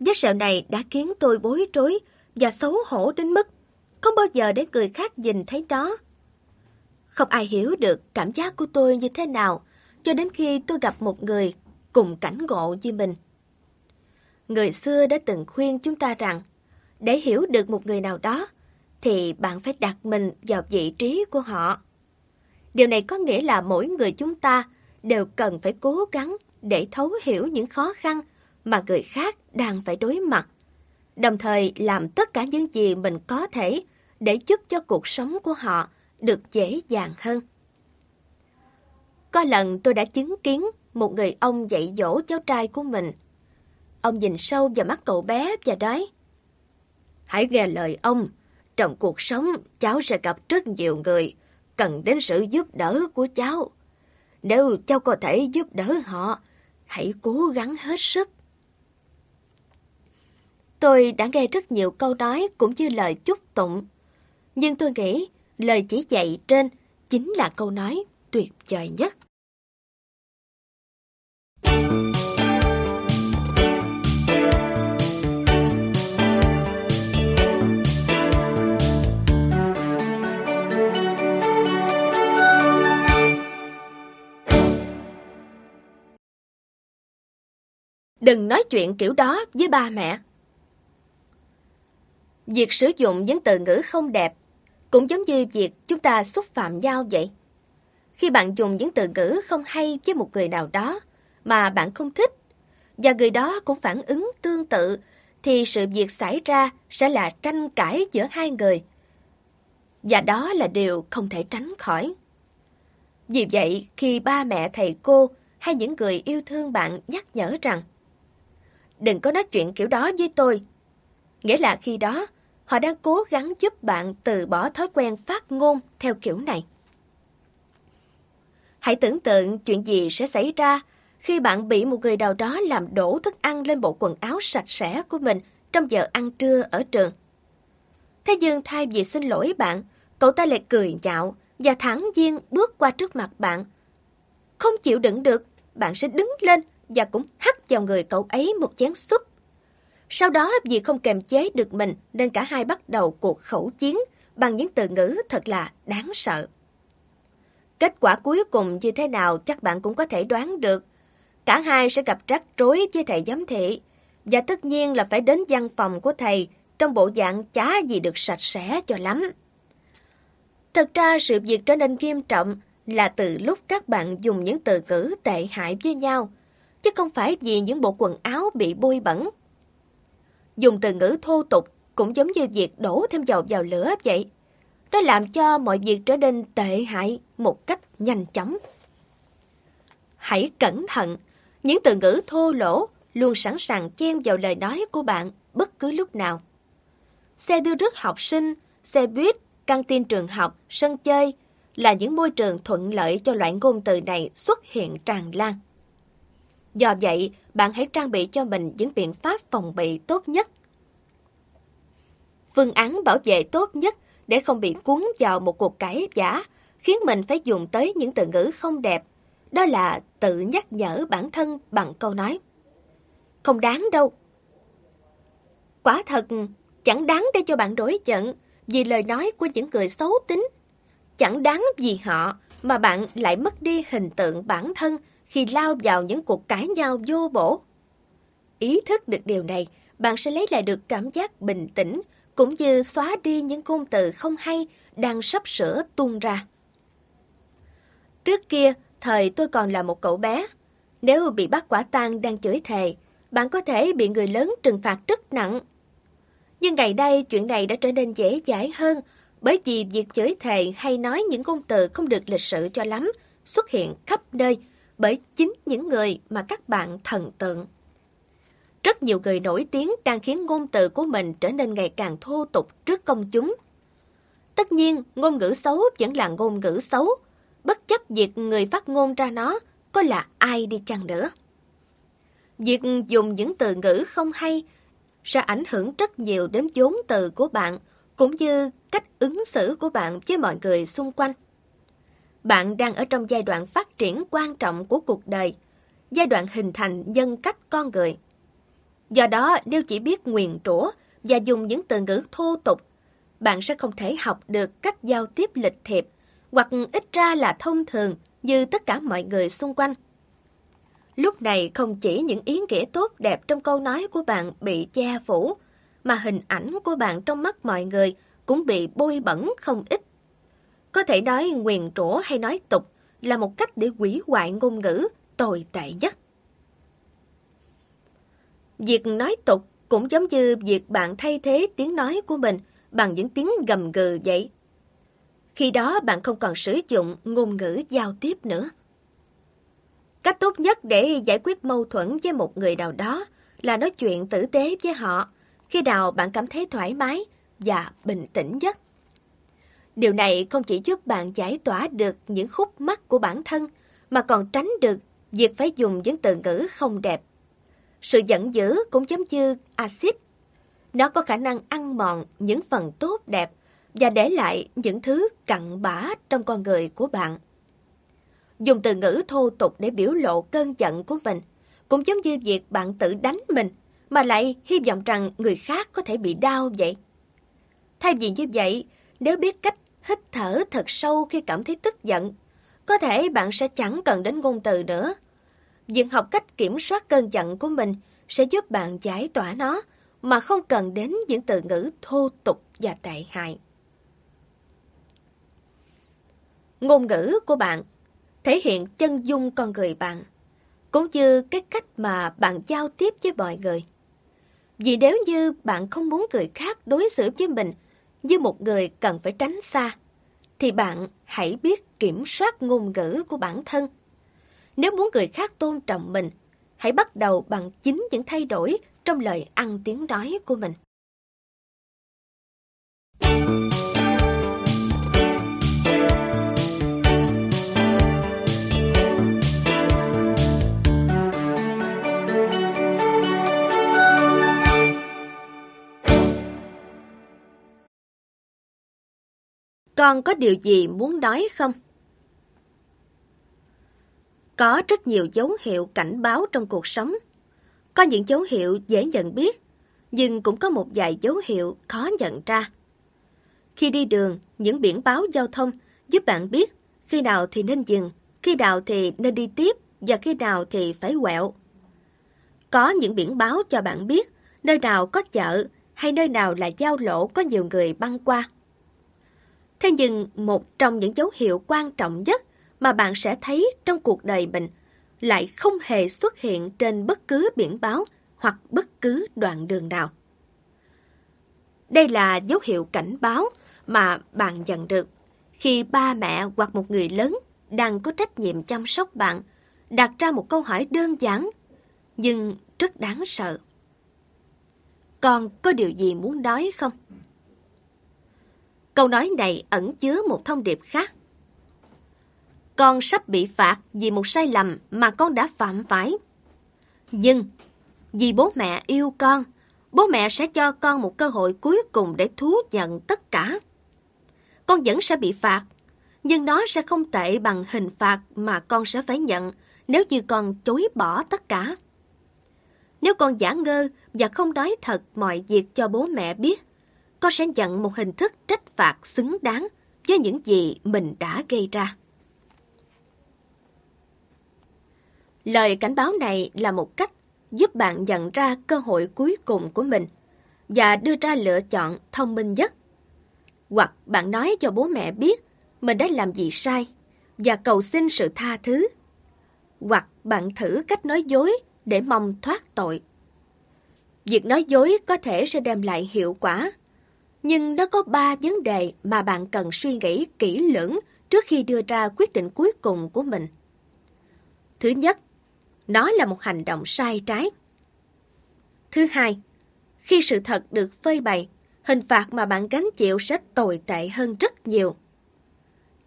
Vết sẹo này đã khiến tôi bối rối và xấu hổ đến mức không bao giờ để người khác nhìn thấy đó. Không ai hiểu được cảm giác của tôi như thế nào cho đến khi tôi gặp một người cùng cảnh ngộ như mình. Người xưa đã từng khuyên chúng ta rằng để hiểu được một người nào đó thì bạn phải đặt mình vào vị trí của họ. Điều này có nghĩa là mỗi người chúng ta đều cần phải cố gắng để thấu hiểu những khó khăn mà người khác đang phải đối mặt, đồng thời làm tất cả những gì mình có thể để giúp cho cuộc sống của họ được dễ dàng hơn. Có lần tôi đã chứng kiến một người ông dạy dỗ cháu trai của mình. Ông nhìn sâu vào mắt cậu bé và nói Hãy nghe lời ông, trong cuộc sống cháu sẽ gặp rất nhiều người cần đến sự giúp đỡ của cháu. Nếu cháu có thể giúp đỡ họ, hãy cố gắng hết sức. Tôi đã nghe rất nhiều câu nói cũng như lời chúc tụng. Nhưng tôi nghĩ lời chỉ dạy trên chính là câu nói tuyệt vời nhất. Đừng nói chuyện kiểu đó với ba mẹ. Việc sử dụng những từ ngữ không đẹp cũng giống như việc chúng ta xúc phạm nhau vậy. Khi bạn dùng những từ ngữ không hay với một người nào đó mà bạn không thích và người đó cũng phản ứng tương tự thì sự việc xảy ra sẽ là tranh cãi giữa hai người. Và đó là điều không thể tránh khỏi. Vì vậy, khi ba mẹ thầy cô hay những người yêu thương bạn nhắc nhở rằng đừng có nói chuyện kiểu đó với tôi. Nghĩa là khi đó, họ đang cố gắng giúp bạn từ bỏ thói quen phát ngôn theo kiểu này. Hãy tưởng tượng chuyện gì sẽ xảy ra khi bạn bị một người nào đó làm đổ thức ăn lên bộ quần áo sạch sẽ của mình trong giờ ăn trưa ở trường. Thế nhưng thay vì xin lỗi bạn, cậu ta lại cười nhạo và thẳng nhiên bước qua trước mặt bạn. Không chịu đựng được, bạn sẽ đứng lên và cũng hắt vào người cậu ấy một chén súp. Sau đó, vì không kềm chế được mình, nên cả hai bắt đầu cuộc khẩu chiến bằng những từ ngữ thật là đáng sợ. Kết quả cuối cùng như thế nào chắc bạn cũng có thể đoán được. Cả hai sẽ gặp rắc rối với thầy giám thị và tất nhiên là phải đến văn phòng của thầy trong bộ dạng chá gì được sạch sẽ cho lắm. Thật ra, sự việc trở nên nghiêm trọng là từ lúc các bạn dùng những từ ngữ tệ hại với nhau – chứ không phải vì những bộ quần áo bị bôi bẩn. Dùng từ ngữ thô tục cũng giống như việc đổ thêm dầu vào lửa vậy. Nó làm cho mọi việc trở nên tệ hại một cách nhanh chóng. Hãy cẩn thận, những từ ngữ thô lỗ luôn sẵn sàng chen vào lời nói của bạn bất cứ lúc nào. Xe đưa rước học sinh, xe buýt, căng tin trường học, sân chơi là những môi trường thuận lợi cho loại ngôn từ này xuất hiện tràn lan. Do vậy, bạn hãy trang bị cho mình những biện pháp phòng bị tốt nhất. Phương án bảo vệ tốt nhất để không bị cuốn vào một cuộc cãi giả khiến mình phải dùng tới những từ ngữ không đẹp. Đó là tự nhắc nhở bản thân bằng câu nói. Không đáng đâu. Quả thật, chẳng đáng để cho bạn đối giận vì lời nói của những người xấu tính. Chẳng đáng vì họ mà bạn lại mất đi hình tượng bản thân khi lao vào những cuộc cãi nhau vô bổ. Ý thức được điều này, bạn sẽ lấy lại được cảm giác bình tĩnh cũng như xóa đi những ngôn từ không hay đang sắp sửa tuôn ra. Trước kia, thời tôi còn là một cậu bé. Nếu bị bắt quả tang đang chửi thề, bạn có thể bị người lớn trừng phạt rất nặng. Nhưng ngày đây chuyện này đã trở nên dễ dãi hơn bởi vì việc chửi thề hay nói những ngôn từ không được lịch sự cho lắm xuất hiện khắp nơi bởi chính những người mà các bạn thần tượng. Rất nhiều người nổi tiếng đang khiến ngôn từ của mình trở nên ngày càng thô tục trước công chúng. Tất nhiên, ngôn ngữ xấu vẫn là ngôn ngữ xấu, bất chấp việc người phát ngôn ra nó có là ai đi chăng nữa. Việc dùng những từ ngữ không hay sẽ ảnh hưởng rất nhiều đến vốn từ của bạn, cũng như cách ứng xử của bạn với mọi người xung quanh. Bạn đang ở trong giai đoạn phát triển quan trọng của cuộc đời, giai đoạn hình thành nhân cách con người. Do đó, nếu chỉ biết nguyền rủa và dùng những từ ngữ thô tục, bạn sẽ không thể học được cách giao tiếp lịch thiệp, hoặc ít ra là thông thường như tất cả mọi người xung quanh. Lúc này không chỉ những ý nghĩa tốt đẹp trong câu nói của bạn bị che phủ, mà hình ảnh của bạn trong mắt mọi người cũng bị bôi bẩn không ít. Có thể nói nguyền rủa hay nói tục là một cách để quỷ hoại ngôn ngữ tồi tệ nhất. Việc nói tục cũng giống như việc bạn thay thế tiếng nói của mình bằng những tiếng gầm gừ vậy. Khi đó bạn không còn sử dụng ngôn ngữ giao tiếp nữa. Cách tốt nhất để giải quyết mâu thuẫn với một người nào đó là nói chuyện tử tế với họ khi nào bạn cảm thấy thoải mái và bình tĩnh nhất. Điều này không chỉ giúp bạn giải tỏa được những khúc mắc của bản thân, mà còn tránh được việc phải dùng những từ ngữ không đẹp. Sự giận dữ cũng giống như axit. Nó có khả năng ăn mòn những phần tốt đẹp và để lại những thứ cặn bã trong con người của bạn. Dùng từ ngữ thô tục để biểu lộ cơn giận của mình, cũng giống như việc bạn tự đánh mình, mà lại hy vọng rằng người khác có thể bị đau vậy. Thay vì như vậy, nếu biết cách hít thở thật sâu khi cảm thấy tức giận, có thể bạn sẽ chẳng cần đến ngôn từ nữa. Việc học cách kiểm soát cơn giận của mình sẽ giúp bạn giải tỏa nó mà không cần đến những từ ngữ thô tục và tệ hại. Ngôn ngữ của bạn thể hiện chân dung con người bạn, cũng như cái cách mà bạn giao tiếp với mọi người. Vì nếu như bạn không muốn người khác đối xử với mình như một người cần phải tránh xa, thì bạn hãy biết kiểm soát ngôn ngữ của bản thân. Nếu muốn người khác tôn trọng mình, hãy bắt đầu bằng chính những thay đổi trong lời ăn tiếng nói của mình. Con có điều gì muốn nói không? Có rất nhiều dấu hiệu cảnh báo trong cuộc sống. Có những dấu hiệu dễ nhận biết, nhưng cũng có một vài dấu hiệu khó nhận ra. Khi đi đường, những biển báo giao thông giúp bạn biết khi nào thì nên dừng, khi nào thì nên đi tiếp và khi nào thì phải quẹo. Có những biển báo cho bạn biết nơi nào có chợ hay nơi nào là giao lộ có nhiều người băng qua. Thế nhưng một trong những dấu hiệu quan trọng nhất mà bạn sẽ thấy trong cuộc đời mình lại không hề xuất hiện trên bất cứ biển báo hoặc bất cứ đoạn đường nào. Đây là dấu hiệu cảnh báo mà bạn nhận được khi ba mẹ hoặc một người lớn đang có trách nhiệm chăm sóc bạn đặt ra một câu hỏi đơn giản nhưng rất đáng sợ. Con có điều gì muốn nói không? Câu nói này ẩn chứa một thông điệp khác. Con sắp bị phạt vì một sai lầm mà con đã phạm phải. Nhưng, vì bố mẹ yêu con, bố mẹ sẽ cho con một cơ hội cuối cùng để thú nhận tất cả. Con vẫn sẽ bị phạt, nhưng nó sẽ không tệ bằng hình phạt mà con sẽ phải nhận nếu như con chối bỏ tất cả. Nếu con giả ngơ và không nói thật mọi việc cho bố mẹ biết, con sẽ nhận một hình thức trách phạt xứng đáng với những gì mình đã gây ra. Lời cảnh báo này là một cách giúp bạn nhận ra cơ hội cuối cùng của mình và đưa ra lựa chọn thông minh nhất. Hoặc bạn nói cho bố mẹ biết mình đã làm gì sai và cầu xin sự tha thứ. Hoặc bạn thử cách nói dối để mong thoát tội. Việc nói dối có thể sẽ đem lại hiệu quả, nhưng nó có ba vấn đề mà bạn cần suy nghĩ kỹ lưỡng trước khi đưa ra quyết định cuối cùng của mình. Thứ nhất, nó là một hành động sai trái. Thứ hai, khi sự thật được phơi bày, hình phạt mà bạn gánh chịu sẽ tồi tệ hơn rất nhiều.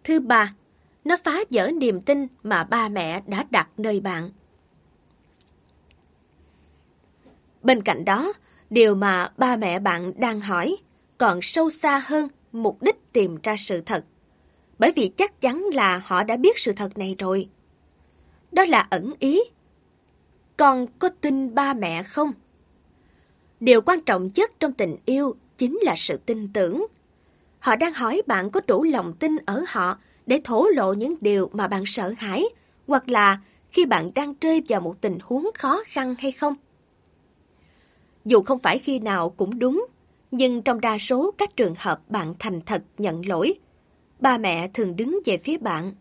Thứ ba, nó phá vỡ niềm tin mà ba mẹ đã đặt nơi bạn. Bên cạnh đó, điều mà ba mẹ bạn đang hỏi còn sâu xa hơn mục đích tìm ra sự thật. Bởi vì chắc chắn là họ đã biết sự thật này rồi. Đó là ẩn ý. Con có tin ba mẹ không? Điều quan trọng nhất trong tình yêu chính là sự tin tưởng. Họ đang hỏi bạn có đủ lòng tin ở họ để thổ lộ những điều mà bạn sợ hãi, hoặc là khi bạn đang rơi vào một tình huống khó khăn hay không. Dù không phải khi nào cũng đúng, nhưng trong đa số các trường hợp bạn thành thật nhận lỗi, ba mẹ thường đứng về phía bạn.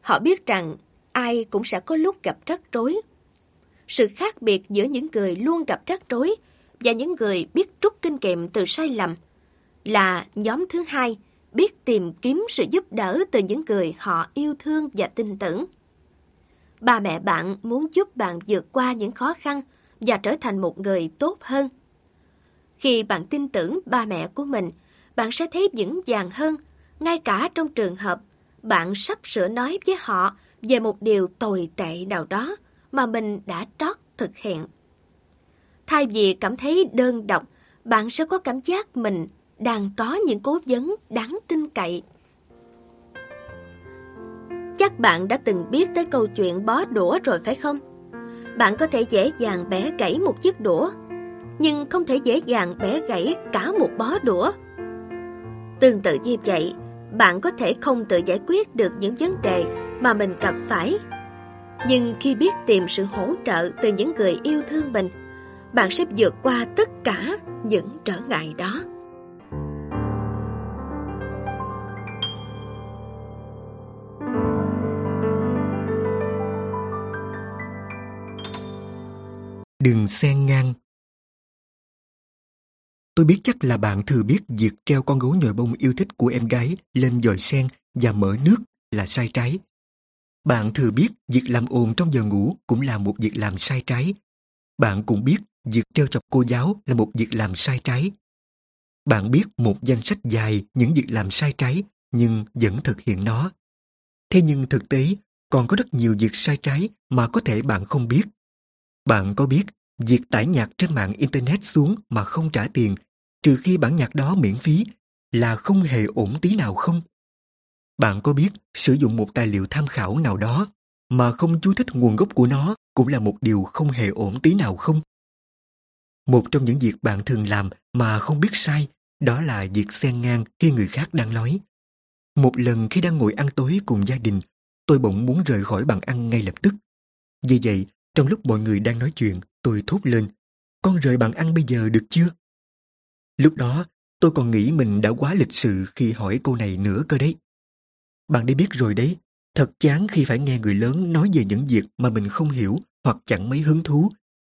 Họ biết rằng ai cũng sẽ có lúc gặp rắc rối. Sự khác biệt giữa những người luôn gặp rắc rối và những người biết rút kinh nghiệm từ sai lầm là nhóm thứ hai biết tìm kiếm sự giúp đỡ từ những người họ yêu thương và tin tưởng. Ba mẹ bạn muốn giúp bạn vượt qua những khó khăn và trở thành một người tốt hơn. Khi bạn tin tưởng ba mẹ của mình, bạn sẽ thấy vững vàng hơn, ngay cả trong trường hợp bạn sắp sửa nói với họ về một điều tồi tệ nào đó mà mình đã trót thực hiện. Thay vì cảm thấy đơn độc, bạn sẽ có cảm giác mình đang có những cố vấn đáng tin cậy. Chắc bạn đã từng biết tới câu chuyện bó đũa rồi phải không? Bạn có thể dễ dàng bẻ gãy một chiếc đũa, nhưng không thể dễ dàng bẻ gãy cả một bó đũa. Tương tự như vậy, bạn có thể không tự giải quyết được những vấn đề mà mình gặp phải. Nhưng khi biết tìm sự hỗ trợ từ những người yêu thương mình, bạn sẽ vượt qua tất cả những trở ngại đó. Đừng xen ngang Tôi biết chắc là bạn thừa biết việc treo con gấu nhồi bông yêu thích của em gái lên dòi sen và mở nước là sai trái. Bạn thừa biết việc làm ồn trong giờ ngủ cũng là một việc làm sai trái. Bạn cũng biết việc treo chọc cô giáo là một việc làm sai trái. Bạn biết một danh sách dài những việc làm sai trái nhưng vẫn thực hiện nó. Thế nhưng thực tế, còn có rất nhiều việc sai trái mà có thể bạn không biết. Bạn có biết việc tải nhạc trên mạng Internet xuống mà không trả tiền trừ khi bản nhạc đó miễn phí là không hề ổn tí nào không? Bạn có biết sử dụng một tài liệu tham khảo nào đó mà không chú thích nguồn gốc của nó cũng là một điều không hề ổn tí nào không? Một trong những việc bạn thường làm mà không biết sai đó là việc xen ngang khi người khác đang nói. Một lần khi đang ngồi ăn tối cùng gia đình, tôi bỗng muốn rời khỏi bàn ăn ngay lập tức. Vì vậy, trong lúc mọi người đang nói chuyện, tôi thốt lên, con rời bàn ăn bây giờ được chưa? Lúc đó, tôi còn nghĩ mình đã quá lịch sự khi hỏi câu này nữa cơ đấy. Bạn đã biết rồi đấy, thật chán khi phải nghe người lớn nói về những việc mà mình không hiểu hoặc chẳng mấy hứng thú.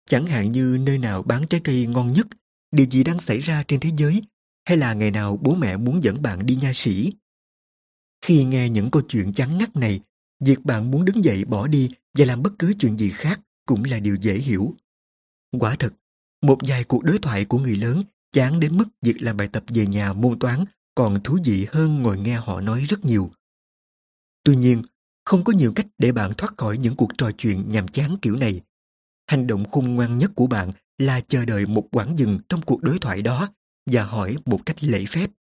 Chẳng hạn như nơi nào bán trái cây ngon nhất, điều gì đang xảy ra trên thế giới, hay là ngày nào bố mẹ muốn dẫn bạn đi nha sĩ. Khi nghe những câu chuyện chán ngắt này, việc bạn muốn đứng dậy bỏ đi và làm bất cứ chuyện gì khác cũng là điều dễ hiểu. Quả thật, một vài cuộc đối thoại của người lớn chán đến mức việc làm bài tập về nhà môn toán còn thú vị hơn ngồi nghe họ nói rất nhiều. Tuy nhiên, không có nhiều cách để bạn thoát khỏi những cuộc trò chuyện nhàm chán kiểu này. Hành động khôn ngoan nhất của bạn là chờ đợi một quãng dừng trong cuộc đối thoại đó và hỏi một cách lễ phép.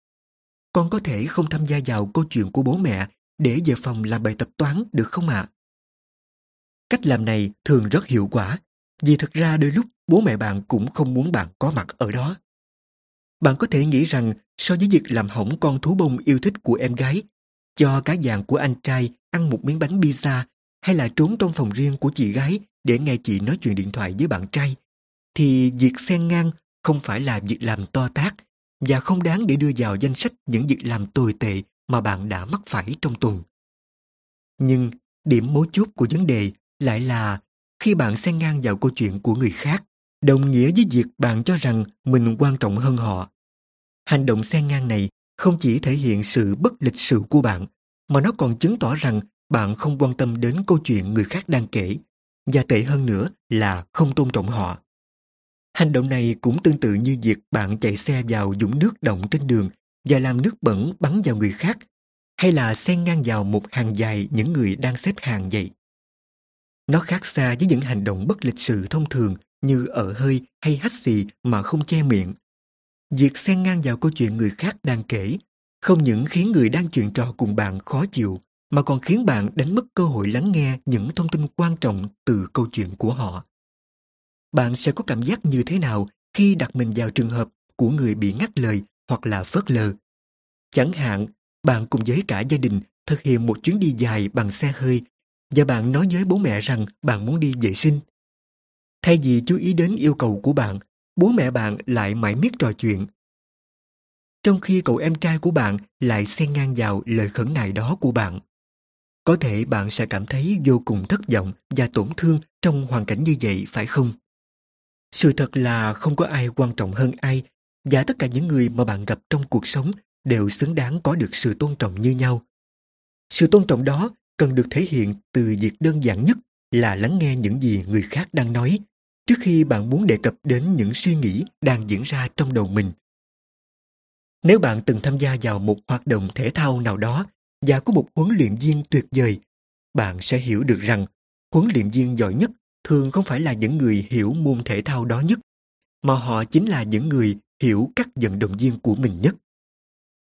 Con có thể không tham gia vào câu chuyện của bố mẹ để về phòng làm bài tập toán được không ạ? Cách làm này thường rất hiệu quả vì thực ra đôi lúc bố mẹ bạn cũng không muốn bạn có mặt ở đó. Bạn có thể nghĩ rằng so với việc làm hỏng con thú bông yêu thích của em gái, cho cả dạng của anh trai ăn một miếng bánh pizza hay là trốn trong phòng riêng của chị gái để nghe chị nói chuyện điện thoại với bạn trai, thì việc xen ngang không phải là việc làm to tác và không đáng để đưa vào danh sách những việc làm tồi tệ mà bạn đã mắc phải trong tuần. Nhưng điểm mấu chốt của vấn đề lại là khi bạn xen ngang vào câu chuyện của người khác, đồng nghĩa với việc bạn cho rằng mình quan trọng hơn họ. Hành động xen ngang này không chỉ thể hiện sự bất lịch sự của bạn, mà nó còn chứng tỏ rằng bạn không quan tâm đến câu chuyện người khác đang kể, và tệ hơn nữa là không tôn trọng họ. Hành động này cũng tương tự như việc bạn chạy xe vào dũng nước động trên đường và làm nước bẩn bắn vào người khác, hay là xen ngang vào một hàng dài những người đang xếp hàng vậy. Nó khác xa với những hành động bất lịch sự thông thường như ở hơi hay hắt xì mà không che miệng. Việc xen ngang vào câu chuyện người khác đang kể không những khiến người đang chuyện trò cùng bạn khó chịu mà còn khiến bạn đánh mất cơ hội lắng nghe những thông tin quan trọng từ câu chuyện của họ. Bạn sẽ có cảm giác như thế nào khi đặt mình vào trường hợp của người bị ngắt lời hoặc là phớt lờ? Chẳng hạn, bạn cùng với cả gia đình thực hiện một chuyến đi dài bằng xe hơi và bạn nói với bố mẹ rằng bạn muốn đi vệ sinh. Thay vì chú ý đến yêu cầu của bạn, bố mẹ bạn lại mãi miết trò chuyện. Trong khi cậu em trai của bạn lại xen ngang vào lời khẩn nại đó của bạn. Có thể bạn sẽ cảm thấy vô cùng thất vọng và tổn thương trong hoàn cảnh như vậy, phải không? Sự thật là không có ai quan trọng hơn ai và tất cả những người mà bạn gặp trong cuộc sống đều xứng đáng có được sự tôn trọng như nhau. Sự tôn trọng đó cần được thể hiện từ việc đơn giản nhất là lắng nghe những gì người khác đang nói trước khi bạn muốn đề cập đến những suy nghĩ đang diễn ra trong đầu mình. Nếu bạn từng tham gia vào một hoạt động thể thao nào đó và có một huấn luyện viên tuyệt vời, bạn sẽ hiểu được rằng huấn luyện viên giỏi nhất thường không phải là những người hiểu môn thể thao đó nhất, mà họ chính là những người hiểu các vận động viên của mình nhất.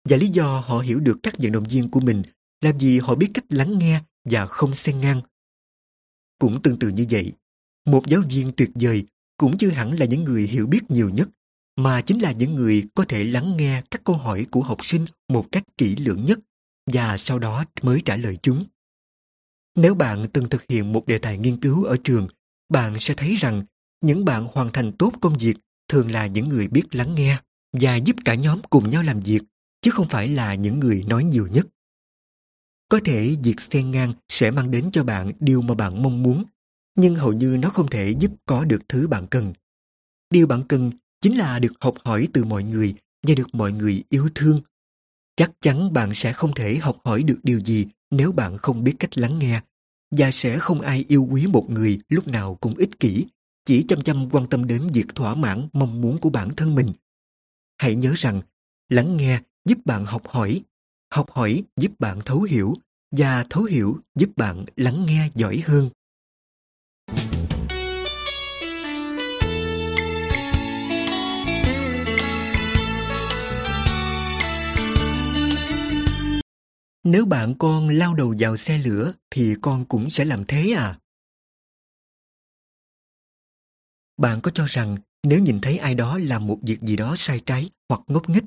Và lý do họ hiểu được các vận động viên của mình là vì họ biết cách lắng nghe và không xen ngang. Cũng tương tự như vậy, một giáo viên tuyệt vời cũng chưa hẳn là những người hiểu biết nhiều nhất, mà chính là những người có thể lắng nghe các câu hỏi của học sinh một cách kỹ lưỡng nhất và sau đó mới trả lời chúng. Nếu bạn từng thực hiện một đề tài nghiên cứu ở trường, bạn sẽ thấy rằng những bạn hoàn thành tốt công việc thường là những người biết lắng nghe và giúp cả nhóm cùng nhau làm việc, chứ không phải là những người nói nhiều nhất. Có thể việc xen ngang sẽ mang đến cho bạn điều mà bạn mong muốn, nhưng hầu như nó không thể giúp có được thứ bạn cần. Điều bạn cần chính là được học hỏi từ mọi người và được mọi người yêu thương. Chắc chắn bạn sẽ không thể học hỏi được điều gì nếu bạn không biết cách lắng nghe và sẽ không ai yêu quý một người lúc nào cũng ích kỷ, chỉ chăm chăm quan tâm đến việc thỏa mãn mong muốn của bản thân mình. Hãy nhớ rằng, lắng nghe giúp bạn học hỏi, học hỏi giúp bạn thấu hiểu và thấu hiểu giúp bạn lắng nghe giỏi hơn. Nếu bạn con lao đầu vào xe lửa, thì con cũng sẽ làm thế à? Bạn có cho rằng nếu nhìn thấy ai đó làm một việc gì đó sai trái hoặc ngốc nghếch,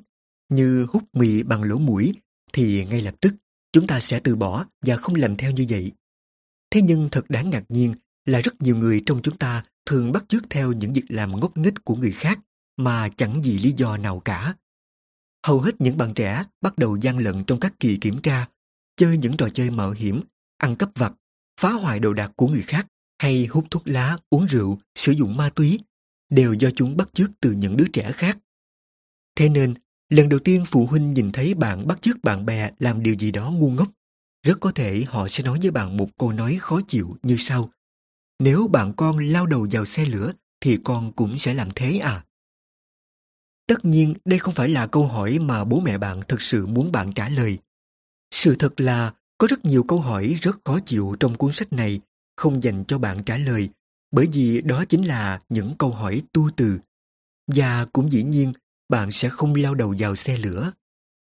như hút mì bằng lỗ mũi, thì ngay lập tức chúng ta sẽ từ bỏ và không làm theo như vậy. Thế nhưng thật đáng ngạc nhiên là rất nhiều người trong chúng ta thường bắt chước theo những việc làm ngốc nghếch của người khác mà chẳng vì lý do nào cả. Hầu hết những bạn trẻ bắt đầu gian lận trong các kỳ kiểm tra, chơi những trò chơi mạo hiểm, ăn cắp vặt, phá hoại đồ đạc của người khác hay hút thuốc lá, uống rượu, sử dụng ma túy đều do chúng bắt chước từ những đứa trẻ khác. Thế nên, lần đầu tiên phụ huynh nhìn thấy bạn bắt chước bạn bè làm điều gì đó ngu ngốc, rất có thể họ sẽ nói với bạn một câu nói khó chịu như sau. Nếu bạn con lao đầu vào xe lửa thì con cũng sẽ làm thế à? Tất nhiên, đây không phải là câu hỏi mà bố mẹ bạn thực sự muốn bạn trả lời. Sự thật là, có rất nhiều câu hỏi rất khó chịu trong cuốn sách này, không dành cho bạn trả lời, bởi vì đó chính là những câu hỏi tu từ. Và cũng dĩ nhiên, bạn sẽ không lao đầu vào xe lửa.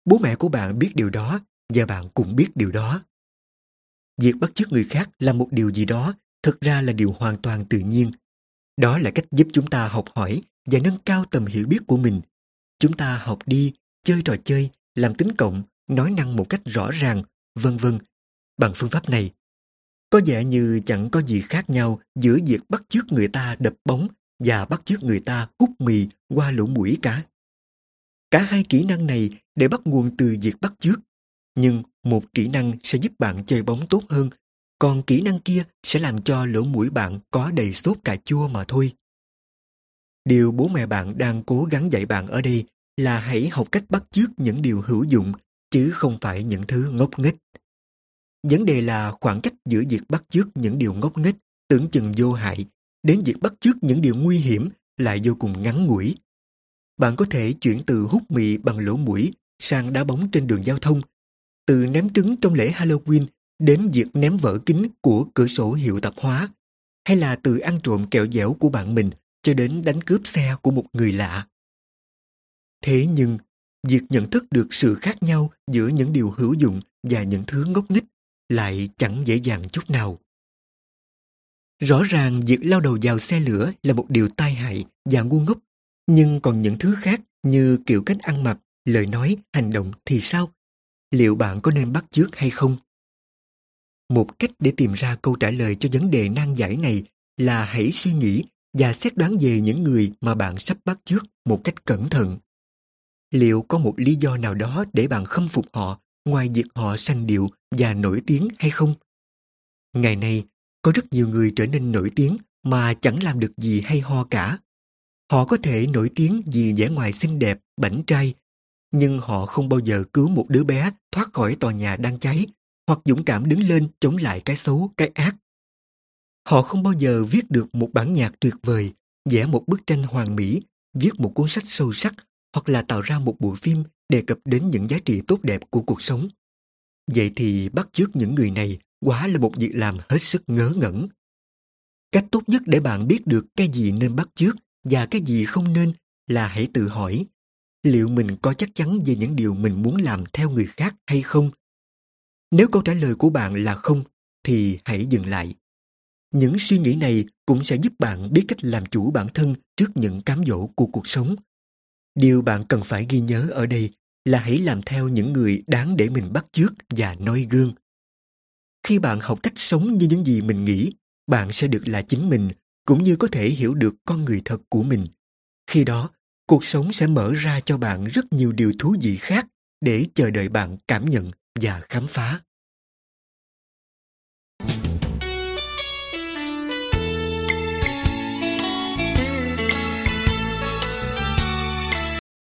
Bố mẹ của bạn biết điều đó, và bạn cũng biết điều đó. Việc bắt chước người khác là một điều gì đó thực ra là điều hoàn toàn tự nhiên. Đó là cách giúp chúng ta học hỏi và nâng cao tầm hiểu biết của mình. Chúng ta học đi, chơi trò chơi, làm tính cộng, nói năng một cách rõ ràng, vân vân. Bằng phương pháp này, Có vẻ như chẳng có gì khác nhau giữa việc bắt chước người ta đập bóng và bắt chước người ta hút mì qua lỗ mũi cả. Cả hai kỹ năng này đều bắt nguồn từ việc bắt chước. Nhưng một kỹ năng sẽ giúp bạn chơi bóng tốt hơn, còn kỹ năng kia sẽ làm cho lỗ mũi bạn có đầy sốt cà chua mà thôi. Điều bố mẹ bạn đang cố gắng dạy bạn ở đây là hãy học cách bắt chước những điều hữu dụng, chứ không phải những thứ ngốc nghếch. Vấn đề là khoảng cách giữa việc bắt chước những điều ngốc nghếch tưởng chừng vô hại đến việc bắt chước những điều nguy hiểm lại vô cùng ngắn ngủi. Bạn có thể chuyển từ hút mì bằng lỗ mũi sang đá bóng trên đường giao thông, từ ném trứng trong lễ Halloween đến việc ném vỡ kính của cửa sổ hiệu tạp hóa, hay là từ ăn trộm kẹo dẻo của bạn mình cho đến đánh cướp xe của một người lạ. Thế nhưng, việc nhận thức được sự khác nhau giữa những điều hữu dụng và những thứ ngốc nghếch lại chẳng dễ dàng chút nào. Rõ ràng việc lao đầu vào xe lửa là một điều tai hại và ngu ngốc, nhưng còn những thứ khác như kiểu cách ăn mặc, lời nói, hành động thì sao? Liệu bạn có nên bắt chước hay không? Một cách để tìm ra câu trả lời cho vấn đề nan giải này là hãy suy nghĩ và xét đoán về những người mà bạn sắp bắt chước một cách cẩn thận. Liệu có một lý do nào đó để bạn khâm phục họ ngoài việc họ sanh điệu và nổi tiếng hay không? Ngày nay, có rất nhiều người trở nên nổi tiếng mà chẳng làm được gì hay ho cả. Họ có thể nổi tiếng vì vẻ ngoài xinh đẹp, bảnh trai, nhưng họ không bao giờ cứu một đứa bé thoát khỏi tòa nhà đang cháy hoặc dũng cảm đứng lên chống lại cái xấu, cái ác. Họ không bao giờ viết được một bản nhạc tuyệt vời, vẽ một bức tranh hoàn mỹ, viết một cuốn sách sâu sắc hoặc là tạo ra một bộ phim đề cập đến những giá trị tốt đẹp của cuộc sống. Vậy thì bắt chước những người này quá là một việc làm hết sức ngớ ngẩn. Cách tốt nhất để bạn biết được cái gì nên bắt chước và cái gì không nên là hãy tự hỏi liệu mình có chắc chắn về những điều mình muốn làm theo người khác hay không? Nếu câu trả lời của bạn là không, thì hãy dừng lại. Những suy nghĩ này cũng sẽ giúp bạn biết cách làm chủ bản thân trước những cám dỗ của cuộc sống. Điều bạn cần phải ghi nhớ ở đây là hãy làm theo những người đáng để mình bắt chước và noi gương. Khi bạn học cách sống như những gì mình nghĩ, bạn sẽ được là chính mình, cũng như có thể hiểu được con người thật của mình. Khi đó, cuộc sống sẽ mở ra cho bạn rất nhiều điều thú vị khác để chờ đợi bạn cảm nhận và khám phá.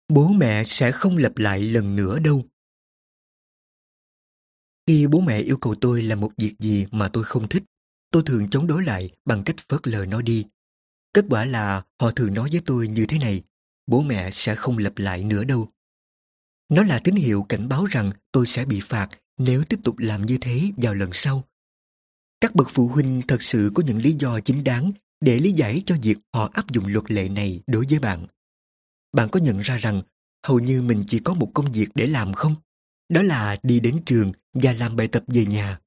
Bố mẹ sẽ không lặp lại lần nữa đâu. Khi bố mẹ yêu cầu tôi làm một việc gì mà tôi không thích, tôi thường chống đối lại bằng cách phớt lờ nó đi. Kết quả là họ thường nói với tôi như thế này, bố mẹ sẽ không lặp lại nữa đâu. Nó là tín hiệu cảnh báo rằng tôi sẽ bị phạt nếu tiếp tục làm như thế vào lần sau. Các bậc phụ huynh thật sự có những lý do chính đáng để lý giải cho việc họ áp dụng luật lệ này đối với bạn. Bạn có nhận ra rằng hầu như mình chỉ có một công việc để làm không? Đó là đi đến trường và làm bài tập về nhà.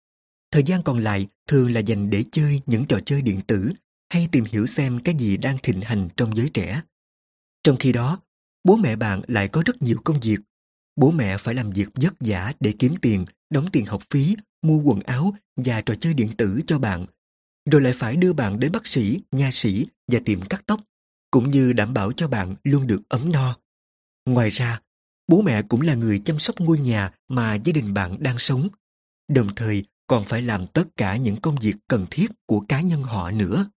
Thời gian còn lại thường là dành để chơi những trò chơi điện tử hay tìm hiểu xem cái gì đang thịnh hành trong giới trẻ. Trong khi đó, bố mẹ bạn lại có rất nhiều công việc. Bố mẹ phải làm việc vất vả để kiếm tiền, đóng tiền học phí, mua quần áo và trò chơi điện tử cho bạn. Rồi lại phải đưa bạn đến bác sĩ, nha sĩ và tiệm cắt tóc, cũng như đảm bảo cho bạn luôn được ấm no. Ngoài ra, bố mẹ cũng là người chăm sóc ngôi nhà mà gia đình bạn đang sống, đồng thời còn phải làm tất cả những công việc cần thiết của cá nhân họ nữa.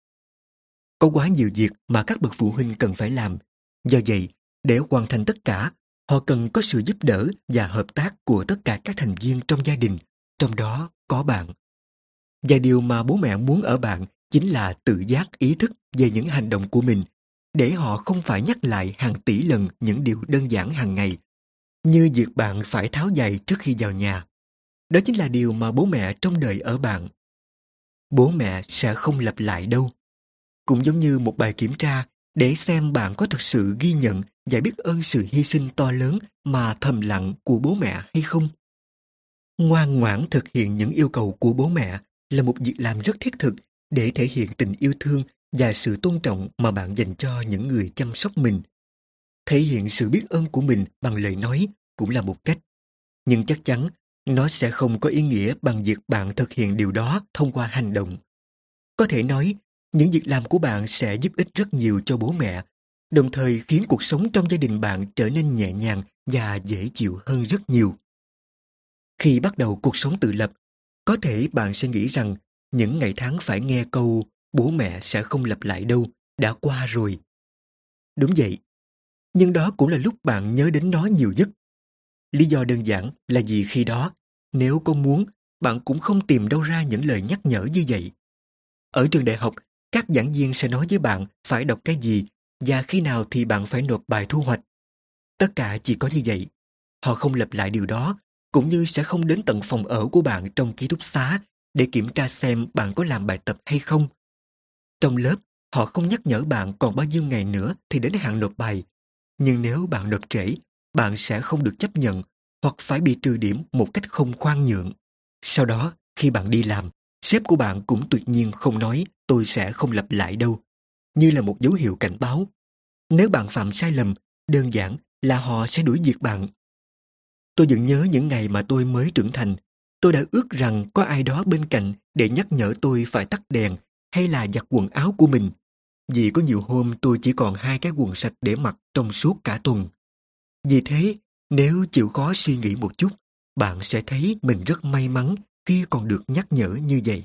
Có quá nhiều việc mà các bậc phụ huynh cần phải làm Do vậy, để hoàn thành tất cả, họ cần có sự giúp đỡ và hợp tác của tất cả các thành viên trong gia đình, trong đó có bạn. Và điều mà bố mẹ muốn ở bạn chính là tự giác ý thức về những hành động của mình, để họ không phải nhắc lại hàng tỷ lần những điều đơn giản hàng ngày, như việc bạn phải tháo giày trước khi vào nhà. Đó chính là điều mà bố mẹ trong đời ở bạn. Bố mẹ sẽ không lặp lại đâu. Cũng giống như một bài kiểm tra để xem bạn có thực sự ghi nhận và biết ơn sự hy sinh to lớn mà thầm lặng của bố mẹ hay không. Ngoan ngoãn thực hiện những yêu cầu của bố mẹ là một việc làm rất thiết thực để thể hiện tình yêu thương và sự tôn trọng mà bạn dành cho những người chăm sóc mình. Thể hiện sự biết ơn của mình bằng lời nói cũng là một cách. Nhưng chắc chắn nó sẽ không có ý nghĩa bằng việc bạn thực hiện điều đó thông qua hành động. Có thể nói, những việc làm của bạn sẽ giúp ích rất nhiều cho bố mẹ, đồng thời khiến cuộc sống trong gia đình bạn trở nên nhẹ nhàng và dễ chịu hơn rất nhiều. Khi bắt đầu cuộc sống tự lập, có thể bạn sẽ nghĩ rằng những ngày tháng phải nghe câu bố mẹ sẽ không lặp lại đâu, đã qua rồi. Đúng vậy, nhưng đó cũng là lúc bạn nhớ đến nó nhiều nhất. Lý do đơn giản là vì khi đó, nếu có muốn, bạn cũng không tìm đâu ra những lời nhắc nhở như vậy. Ở trường đại học, các giảng viên sẽ nói với bạn phải đọc cái gì và khi nào thì bạn phải nộp bài thu hoạch. Tất cả chỉ có như vậy. Họ không lặp lại điều đó, cũng như sẽ không đến tận phòng ở của bạn trong ký túc xá để kiểm tra xem bạn có làm bài tập hay không. Trong lớp, họ không nhắc nhở bạn còn bao nhiêu ngày nữa thì đến hạn nộp bài. Nhưng nếu bạn nộp trễ, bạn sẽ không được chấp nhận hoặc phải bị trừ điểm một cách không khoan nhượng. Sau đó, khi bạn đi làm, sếp của bạn cũng tuyệt nhiên không nói tôi sẽ không lặp lại đâu, như là một dấu hiệu cảnh báo. Nếu bạn phạm sai lầm, đơn giản là họ sẽ đuổi việc bạn. Tôi vẫn nhớ những ngày mà tôi mới trưởng thành. Tôi đã ước rằng có ai đó bên cạnh để nhắc nhở tôi phải tắt đèn hay là giặt quần áo của mình. Vì có nhiều hôm tôi chỉ còn hai cái quần sạch để mặc trong suốt cả tuần. Vì thế, nếu chịu khó suy nghĩ một chút, bạn sẽ thấy mình rất may mắn khi còn được nhắc nhở như vậy.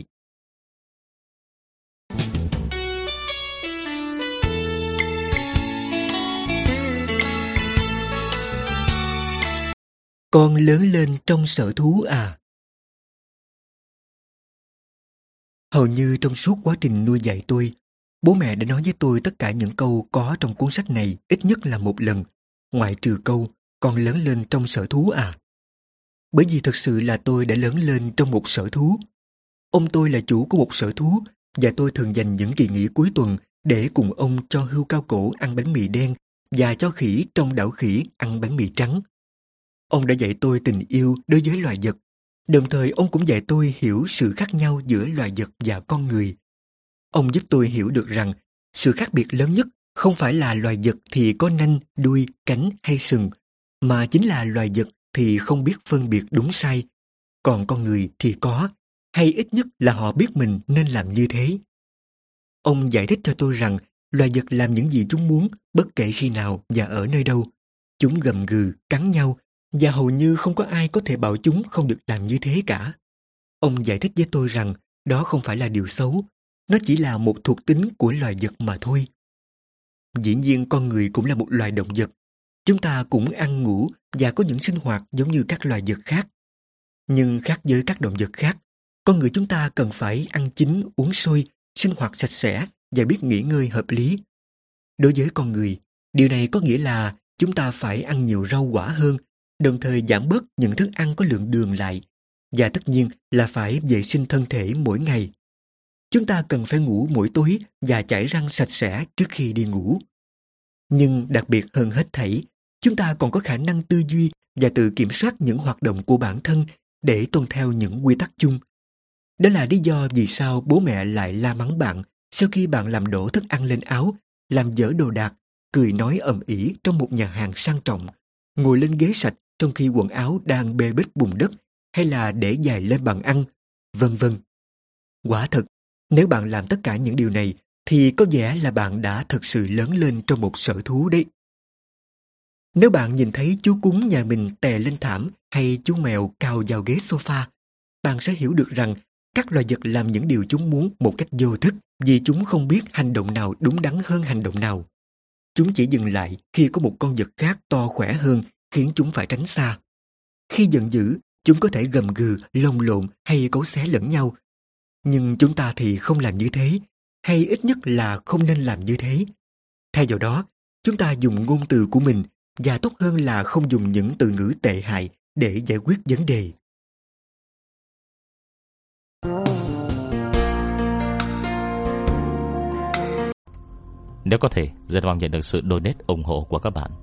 Con lớn lên trong sở thú à? Hầu như trong suốt quá trình nuôi dạy tôi, bố mẹ đã nói với tôi tất cả những câu có trong cuốn sách này ít nhất là một lần, ngoại trừ câu con lớn lên trong sở thú à. Bởi vì thực sự là tôi đã lớn lên trong một sở thú. Ông tôi là chủ của một sở thú và tôi thường dành những kỳ nghỉ cuối tuần để cùng ông cho hươu cao cổ ăn bánh mì đen và cho khỉ trong đảo khỉ ăn bánh mì trắng. Ông đã dạy tôi tình yêu đối với loài vật. Đồng thời ông cũng dạy tôi hiểu sự khác nhau giữa loài vật và con người. Ông giúp tôi hiểu được rằng sự khác biệt lớn nhất không phải là loài vật thì có nanh, đuôi, cánh hay sừng, mà chính là loài vật thì không biết phân biệt đúng sai, còn con người thì có, hay ít nhất là họ biết mình nên làm như thế. Ông giải thích cho tôi rằng loài vật làm những gì chúng muốn bất kể khi nào và ở nơi đâu. Chúng gầm gừ, cắn nhau và hầu như không có ai có thể bảo chúng không được làm như thế cả. Ông giải thích với tôi rằng đó không phải là điều xấu, nó chỉ là một thuộc tính của loài vật mà thôi. Dĩ nhiên con người cũng là một loài động vật. Chúng ta cũng ăn ngủ và có những sinh hoạt giống như các loài vật khác. Nhưng khác với các động vật khác, con người chúng ta cần phải ăn chín, uống sôi, sinh hoạt sạch sẽ và biết nghỉ ngơi hợp lý. Đối với con người, điều này có nghĩa là chúng ta phải ăn nhiều rau quả hơn đồng thời giảm bớt những thức ăn có lượng đường lại và tất nhiên là phải vệ sinh thân thể mỗi ngày. Chúng ta cần phải ngủ mỗi tối và chải răng sạch sẽ trước khi đi ngủ. Nhưng đặc biệt hơn hết thảy, chúng ta còn có khả năng tư duy và tự kiểm soát những hoạt động của bản thân để tuân theo những quy tắc chung. Đó là lý do vì sao bố mẹ lại la mắng bạn sau khi bạn làm đổ thức ăn lên áo, làm dở đồ đạc, cười nói ầm ĩ trong một nhà hàng sang trọng, ngồi lên ghế sạch trong khi quần áo đang bê bết bùn đất hay là để dài lên bàn ăn, vân vân. Quả thật, nếu bạn làm tất cả những điều này thì có vẻ là bạn đã thực sự lớn lên trong một sở thú đấy. Nếu bạn nhìn thấy chú cúng nhà mình tè lên thảm hay chú mèo cào vào ghế sofa, bạn sẽ hiểu được rằng các loài vật làm những điều chúng muốn một cách vô thức vì chúng không biết hành động nào đúng đắn hơn hành động nào. Chúng chỉ dừng lại khi có một con vật khác to khỏe hơn khiến chúng phải tránh xa. Khi giận dữ, chúng có thể gầm gừ, lồng lộn hay cấu xé lẫn nhau. Nhưng chúng ta thì không làm như thế, hay ít nhất là không nên làm như thế. Thay vào đó, chúng ta dùng ngôn từ của mình và tốt hơn là không dùng những từ ngữ tệ hại để giải quyết vấn đề. Nếu có thể, rất mong nhận được sự donate ủng hộ của các bạn.